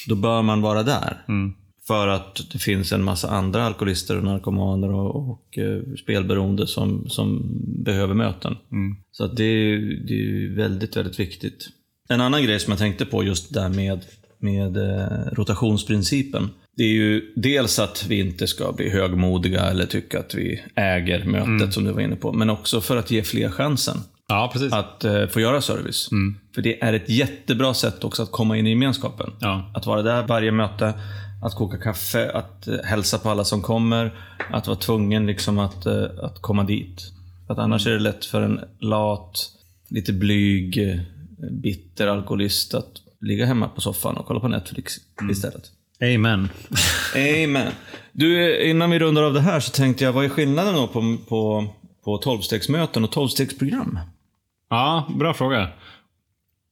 B: då bör man vara där.
A: Mm.
B: För att det finns en massa andra alkoholister och narkomaner och, och eh, spelberoende som, som behöver möten.
A: Mm.
B: Så att det, är, det är väldigt, väldigt viktigt. En annan grej som jag tänkte på just där med, med eh, rotationsprincipen. Det är ju dels att vi inte ska bli högmodiga eller tycka att vi äger mötet som du var inne på. Men också för att ge fler chansen.
A: Ja, precis.
B: att eh, få göra service.
A: Mm.
B: För det är ett jättebra sätt också att komma in i gemenskapen.
A: Ja.
B: Att vara där varje möte, att koka kaffe, att eh, hälsa på alla som kommer. Att vara tvungen liksom att, eh, att komma dit. För att annars är det lätt för en lat, lite blyg, eh, bitter alkoholist att ligga hemma på soffan och kolla på Netflix istället.
A: Amen.
B: Amen. Du, innan vi rundar av det här så tänkte jag, vad är skillnaden då på, på, på 12-stegsmöten och 12-stegsprogram?
A: Ja, bra fråga.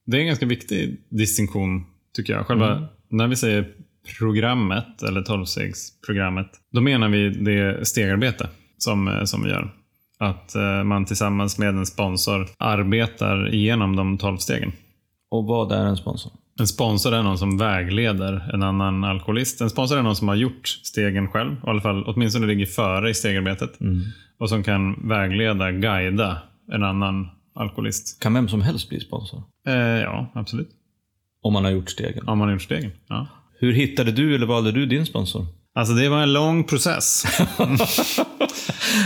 A: Det är en ganska viktig distinktion, tycker jag. Själva, När vi säger programmet, eller 12-stegsprogrammet, då menar vi det stegarbete som, eh, som vi gör. Att eh, man tillsammans med en sponsor arbetar igenom de 12 stegen.
B: Och vad är en sponsor?
A: En sponsor är någon som vägleder en annan alkoholist. En sponsor är någon som har gjort stegen själv, i alla fall åtminstone ligger före i stegarbetet. Och som kan vägleda, guida en annan alkoholist.
B: Kan vem som helst bli sponsor?
A: Eh, ja, absolut.
B: Om man har gjort stegen.
A: Om man har gjort stegen. Ja.
B: Hur hittade du eller valde du din sponsor?
A: Alltså det var en lång process.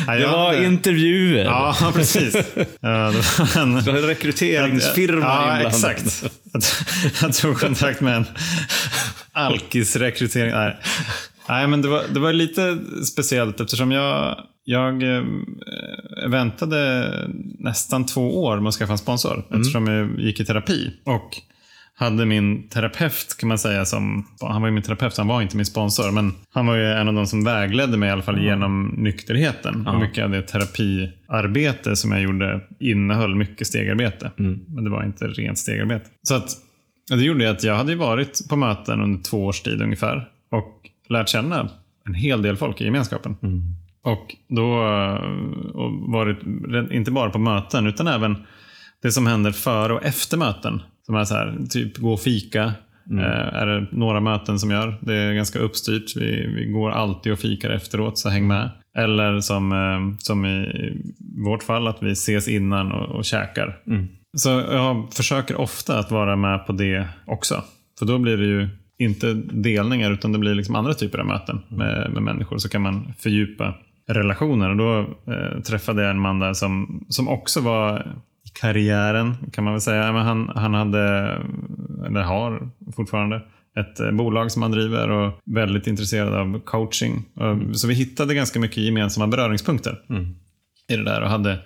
B: Det var intervjuer.
A: Ja, precis. Ja, det var en...
B: En rekryteringsfirma
A: Ja,
B: inblandad.
A: exakt. Jag- tog kontakt med en alkisrekrytering. Nej. Nej, men det var, det var lite speciellt eftersom jag, jag eh, väntade nästan två år med att skaffa en sponsor. Eftersom jag gick i terapi. Och hade min terapeut kan man säga som, han var ju min terapeut, han var inte min sponsor. Men han var ju en av de som vägledde mig i alla fall genom nykterheten. Och mycket av det terapiarbete som jag gjorde innehöll mycket stegarbete. Men det var inte rent stegarbete. Så att Ja, Det gjorde att jag hade varit på möten under två års tid ungefär och lärt känna en hel del folk i gemenskapen. Och då och varit, inte bara på möten utan även det som händer före och efter möten. Som är så här, typ gå och fika. Eh, är det några möten som gör. Det är ganska uppstyrt. Vi, vi går alltid och fikar efteråt, så häng med. Eller som, eh, som i vårt fall, att vi ses innan och, och käkar. Så jag försöker ofta att vara med på det också. För då blir det ju inte delningar utan det blir liksom andra typer av möten med, med människor. Så kan man fördjupa relationer. Och då eh, träffade jag en man där som, som också var karriären kan man väl säga. Men han, han hade, eller har fortfarande, ett eh, bolag som han driver och väldigt intresserad av coaching. Och, Så vi hittade ganska mycket gemensamma beröringspunkter i det där och hade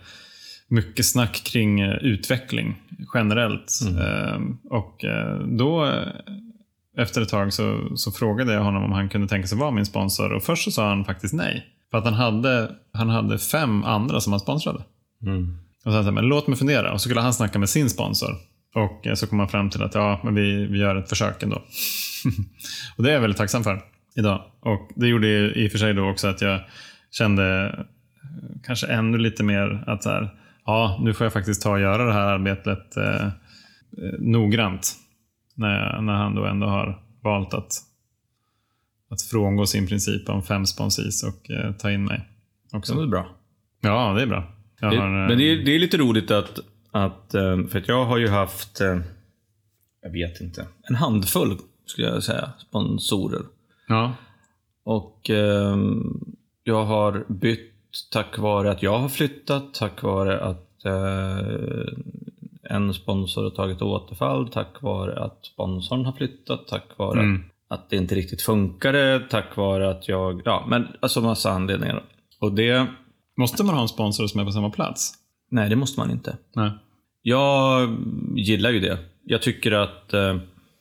A: mycket snack kring eh, utveckling generellt. Eh, och eh, då eh, efter ett tag så, så frågade jag honom om han kunde tänka sig vara min sponsor och först så sa han faktiskt nej. För att han hade, han hade fem andra som han sponsrade. Och han så här, men låt mig fundera. Och så skulle han snacka med sin sponsor. Och eh, så kom han fram till att ja, men vi, vi gör ett försök ändå. och det är jag väldigt tacksam för idag. Och det gjorde i och för sig då också att jag kände eh, kanske ännu lite mer att så här, ja, nu får jag faktiskt ta och göra det här arbetet eh, eh, noggrant. När, jag, när han då ändå har valt att, att frångå sin princip om fem sponsis och eh, ta in mig också.
B: Det är bra.
A: Ja, det är bra. Jag
B: Det,
A: har, eh,
B: men det är, det är lite roligt att, att, eh, för att jag har ju haft, eh, jag vet inte, en handfull skulle jag säga, sponsorer.
A: ja,
B: Och eh, jag har bytt tack vare att jag har flyttat, tack vare att eh, en sponsor har tagit återfall, tack vare att sponsorn har flyttat, tack vare
A: Mm.
B: att det inte riktigt funkade, tack vare att jag, ja men alltså massa anledningar. Och det,
A: Måste man ha en sponsor som är på samma plats?
B: nej det måste man inte.
A: Nej.
B: Jag gillar ju det. Jag tycker att, eh,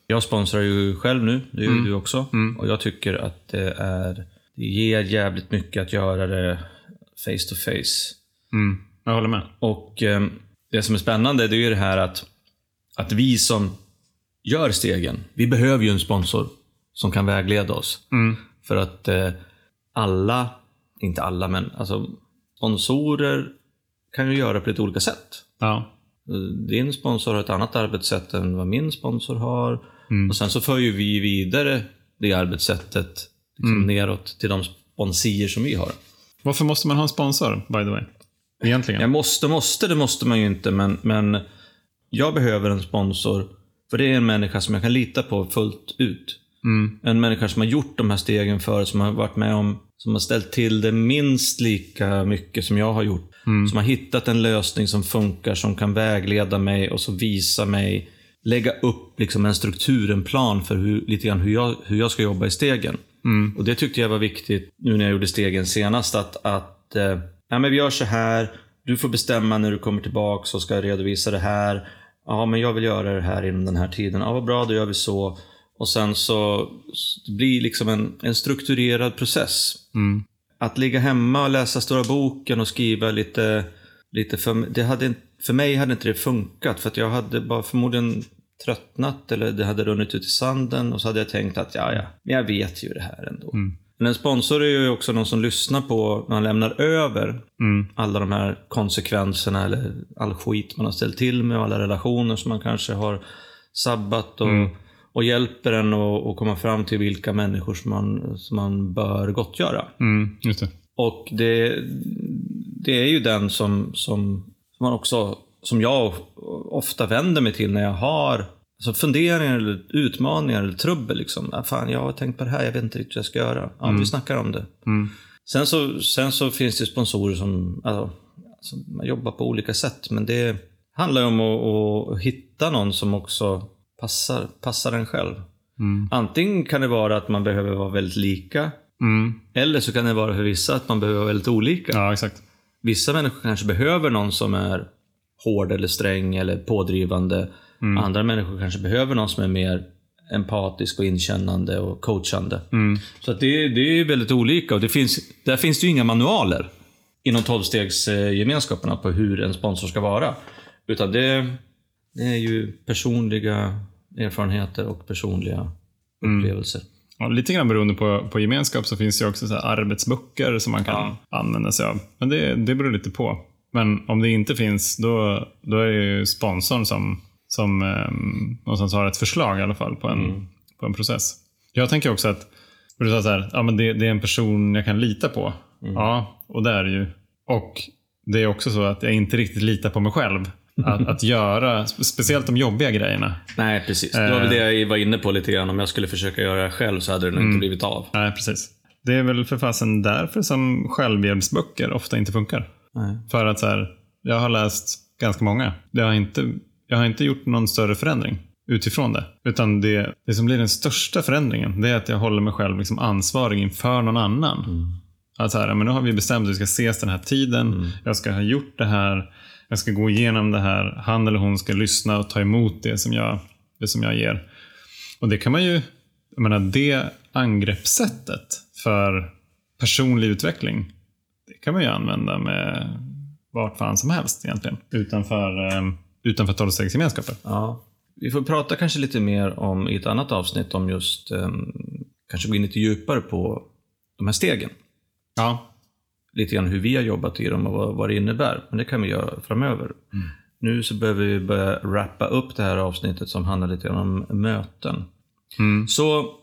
B: jag sponsrar ju själv nu, det gör ju du också. Och jag tycker att det är, det ger jävligt mycket att göra det face to face.
A: Mm, jag håller med.
B: Och eh, det som är spännande det är ju det här att, att vi som gör stegen, vi behöver ju en sponsor som kan vägleda oss.
A: Mm.
B: För att eh, alla, inte alla men alltså sponsorer kan ju göra på lite olika sätt.
A: Ja.
B: Din sponsor har ett annat arbetssätt än vad min sponsor har.
A: Mm.
B: Och sen så för ju vi vidare det arbetssättet liksom
A: Mm.
B: neråt till de sponsier som vi har.
A: Varför måste man ha en sponsor, by the way? Egentligen.
B: Jag måste, måste, det måste man ju inte, men, men jag behöver en sponsor. För det är en människa som jag kan lita på fullt ut.
A: Mm.
B: En människa som har gjort de här stegen förut, som har varit med om, som har ställt till det minst lika mycket som jag har gjort. Som har hittat en lösning som funkar, som kan vägleda mig och så visa mig, lägga upp liksom en struktur, en plan för hur, lite grann hur jag, hur jag ska jobba i stegen. Och det tyckte jag var viktigt nu när jag gjorde stegen senast, att, att eh, ja, men vi gör så här, du får bestämma när du kommer tillbaka så ska jag redovisa det här. Ja, men jag vill göra det här inom den här tiden. Ja, vad bra, då gör vi så. Och sen så det blir liksom en, en strukturerad process.
A: Mm.
B: Att ligga hemma och läsa stora boken och skriva lite, lite för, det hade, för mig hade inte det funkat. För att jag hade bara förmodligen tröttnat eller det hade runnit ut i sanden och så hade jag tänkt att ja, ja, men jag vet ju det här ändå. Men en sponsor är ju också någon som lyssnar på när man lämnar över
A: Mm.
B: alla de här konsekvenserna eller all skit man har ställt till med och alla relationer som man kanske har sabbat och, och hjälper en att komma fram till vilka människor som man, som man bör gottgöra.
A: Mm. Just det.
B: Och det, det är ju den som, som, man också, som jag ofta vänder mig till när jag har alltså funderingar eller utmaningar eller trubbel. Liksom. Ah, fan, jag har tänkt på det här, jag vet inte riktigt vad jag ska göra. Ja, Vi snackar om det.
A: Mm.
B: Sen så, sen så finns det sponsorer som alltså, alltså, man jobbar på olika sätt. Men det handlar ju om att, att hitta någon som också passar, passar en själv.
A: Mm.
B: Antingen kan det vara att man behöver vara väldigt lika.
A: Mm.
B: Eller så kan det vara för vissa att man behöver vara väldigt olika.
A: Ja, exakt.
B: Vissa människor kanske behöver någon som är hård eller sträng eller pådrivande. Andra människor kanske behöver någon som är mer empatisk och inkännande och coachande.
A: Mm.
B: Så att det, det är väldigt olika och det finns, där finns det ju inga manualer inom tolvstegsgemenskaperna på hur en sponsor ska vara. Utan det, det är ju personliga erfarenheter och personliga upplevelser.
A: Ja, lite grann beroende på, på gemenskap så finns det ju också så här arbetsböcker som man kan använda sig av. Men det, det beror lite på. Men om det inte finns, då, då är det ju sponsorn som, som um, någonstans har ett förslag i alla fall på en, på en process. Jag tänker också att, du sa så här, ja, men det, det är en person jag kan lita på. Ja, och det är det ju. Och det är också så att jag inte riktigt litar på mig själv. Att, att göra, speciellt de jobbiga grejerna.
B: Nej, precis. Det var väl det jag var inne på lite grann. Om jag skulle försöka göra det själv så hade det nog inte blivit av.
A: Nej, precis. Det är väl för fasen därför som självhjälpsböcker ofta inte funkar.
B: Nej.
A: För att så här, jag har läst ganska många. Det har inte, jag har inte gjort någon större förändring utifrån det. Utan det, det som blir den största förändringen, det är att jag håller mig själv liksom ansvarig inför någon annan. Att så här, men nu har vi bestämt att vi ska ses den här tiden. Jag ska ha gjort det här. Jag ska gå igenom det här. Han eller hon ska lyssna och ta emot det som jag, det som jag ger. Och det kan man ju, jag menar det angreppssättet för personlig utveckling, det kan man ju använda med vart fan som helst egentligen. Utanför, eh, utanför tolvstegsgemenskapen.
B: Ja. Vi får prata kanske lite mer om i ett annat avsnitt om just, um, kanske gå in lite djupare på de här stegen.
A: Ja.
B: Lite grann hur vi har jobbat i dem och vad, vad det innebär. Men det kan vi göra framöver. Nu så behöver vi börja wrappa upp det här avsnittet som handlar lite grann om möten.
A: Mm.
B: Så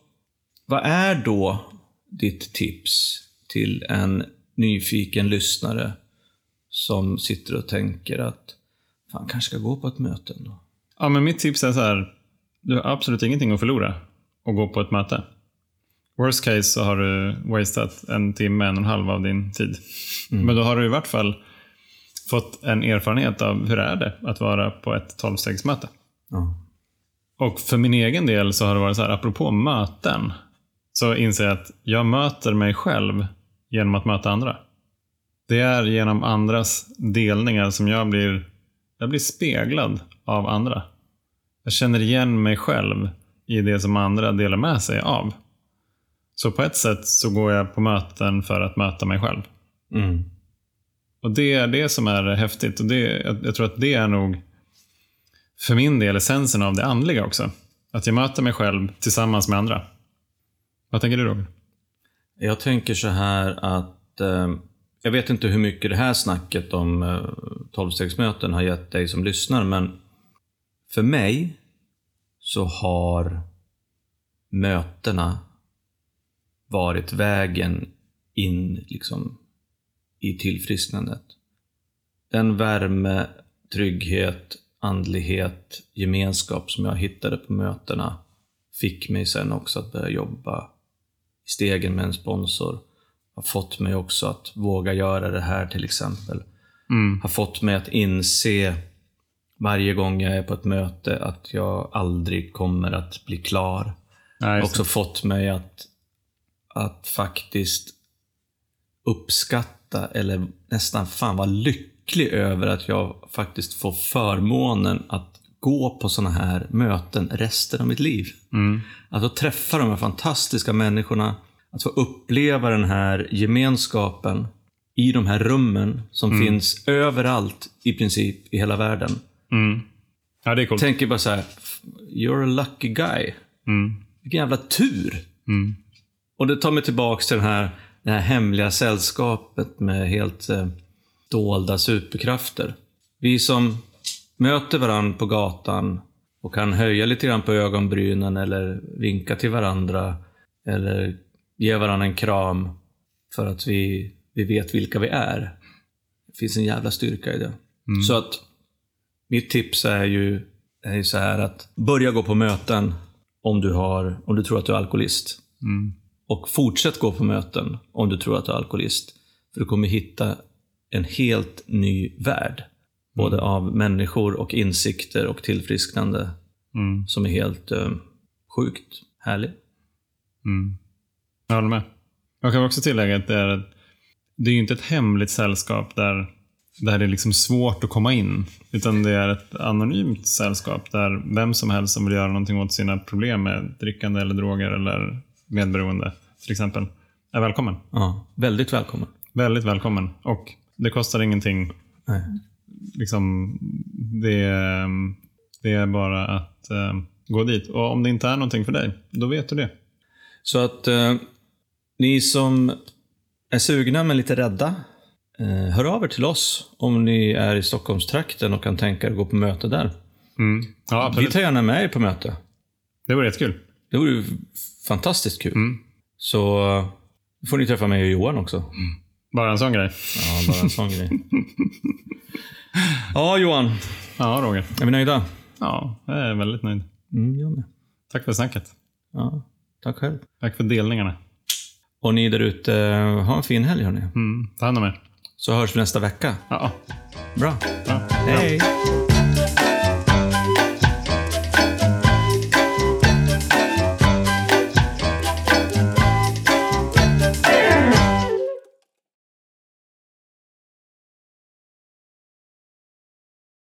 B: vad är då ditt tips till en nyfiken lyssnare som sitter och tänker att fan, kanske ska gå på ett möte ändå?
A: ja, men mitt tips är så här. Du har absolut ingenting att förlora och gå på ett möte. Worst case så har du wasted en timme, en och en halv av din tid. Men då har du i vart fall fått en erfarenhet av hur är det att vara på ett tolvstegsmöte.
B: Ja.
A: Och för min egen del så har det varit så här, apropå möten, så inser jag att jag möter mig själv genom att möta andra. Det är genom andras delningar som jag blir, jag blir speglad av andra. Jag känner igen mig själv i det som andra delar med sig av. Så på ett sätt så går jag på möten för att möta mig själv.
B: Mm.
A: Och det är det som är häftigt. Och det, jag, jag tror att det är nog för min del essensen av det andliga också. Att jag möter mig själv tillsammans med andra. Vad tänker du Roger?
B: Jag tänker så här att eh, jag vet inte hur mycket det här snacket om eh, har gett dig som lyssnar, men för mig så har mötena varit vägen in liksom, i tillfrisknandet. Den värme, trygghet, andlighet, gemenskap som jag hittade på mötena fick mig sen också att börja jobba i stegen med en sponsor. Har fått mig också att våga göra det här till exempel.
A: Mm.
B: Har fått mig att inse varje gång jag är på ett möte att jag aldrig kommer att bli klar.
A: Ja,
B: också fått mig att, att faktiskt uppskatta eller nästan fan vara lycklig över att jag faktiskt får förmånen att gå på sådana här möten resten av mitt liv.
A: Mm.
B: Att få träffa de här fantastiska människorna, att få uppleva den här gemenskapen i de här rummen som finns överallt i princip i hela världen.
A: Mm. Ja, det är coolt.
B: Tänker bara så här, you're a lucky guy.
A: Mm.
B: Vilken jävla tur.
A: Mm.
B: Och det tar mig tillbaks till den här, det här hemliga sällskapet med helt eh, dolda superkrafter. Vi som möter varandra på gatan och kan höja lite grann på ögonbrynen eller vinka till varandra eller ge varandra en kram för att vi, vi vet vilka vi är. Det finns en jävla styrka i det. Så att mitt tips är ju, är ju så här att börja gå på möten om du, har, om du tror att du är alkoholist.
A: Mm.
B: Och fortsätt gå på möten om du tror att du är alkoholist. För du kommer hitta en helt ny värld. Både av människor och insikter och tillfrisknande
A: Mm.
B: som är helt eh, sjukt härlig.
A: Mm. Jag håller med. Jag kan också tillägga att det är, det är ju inte ett hemligt sällskap där, där det är liksom svårt att komma in. Utan det är ett anonymt sällskap där vem som helst som vill göra någonting åt sina problem med drickande eller droger eller medberoende till exempel är välkommen.
B: Ja, väldigt välkommen.
A: Väldigt välkommen. Och det kostar ingenting.
B: Nej.
A: Liksom, det, är, det är bara att eh, gå dit. Och om det inte är någonting för dig, då vet du det.
B: Så att eh, ni som är sugna men lite rädda, eh, hör av er till oss om ni är i Stockholmstrakten och kan tänka er att gå på möte där.
A: Mm. Ja,
B: Vi tar gärna med er på möte.
A: Det vore jättekul.
B: Det vore fantastiskt kul.
A: Mm.
B: Så får ni träffa mig och Johan också.
A: Bara en sån grej.
B: Ja, bara en sån grej. Ja, Johan.
A: Ja, Roger.
B: Är vi nöjda?
A: Ja, jag är väldigt nöjd.
B: Mm, jag med.
A: Tack för snacket.
B: Ja, tack själv.
A: Tack för delningarna.
B: Och ni där ute, ha en fin helg hörni.
A: Mm. Ta hand om er.
B: Så hörs vi nästa vecka.
A: Ja,
B: Bra.
A: ja.
B: Hej!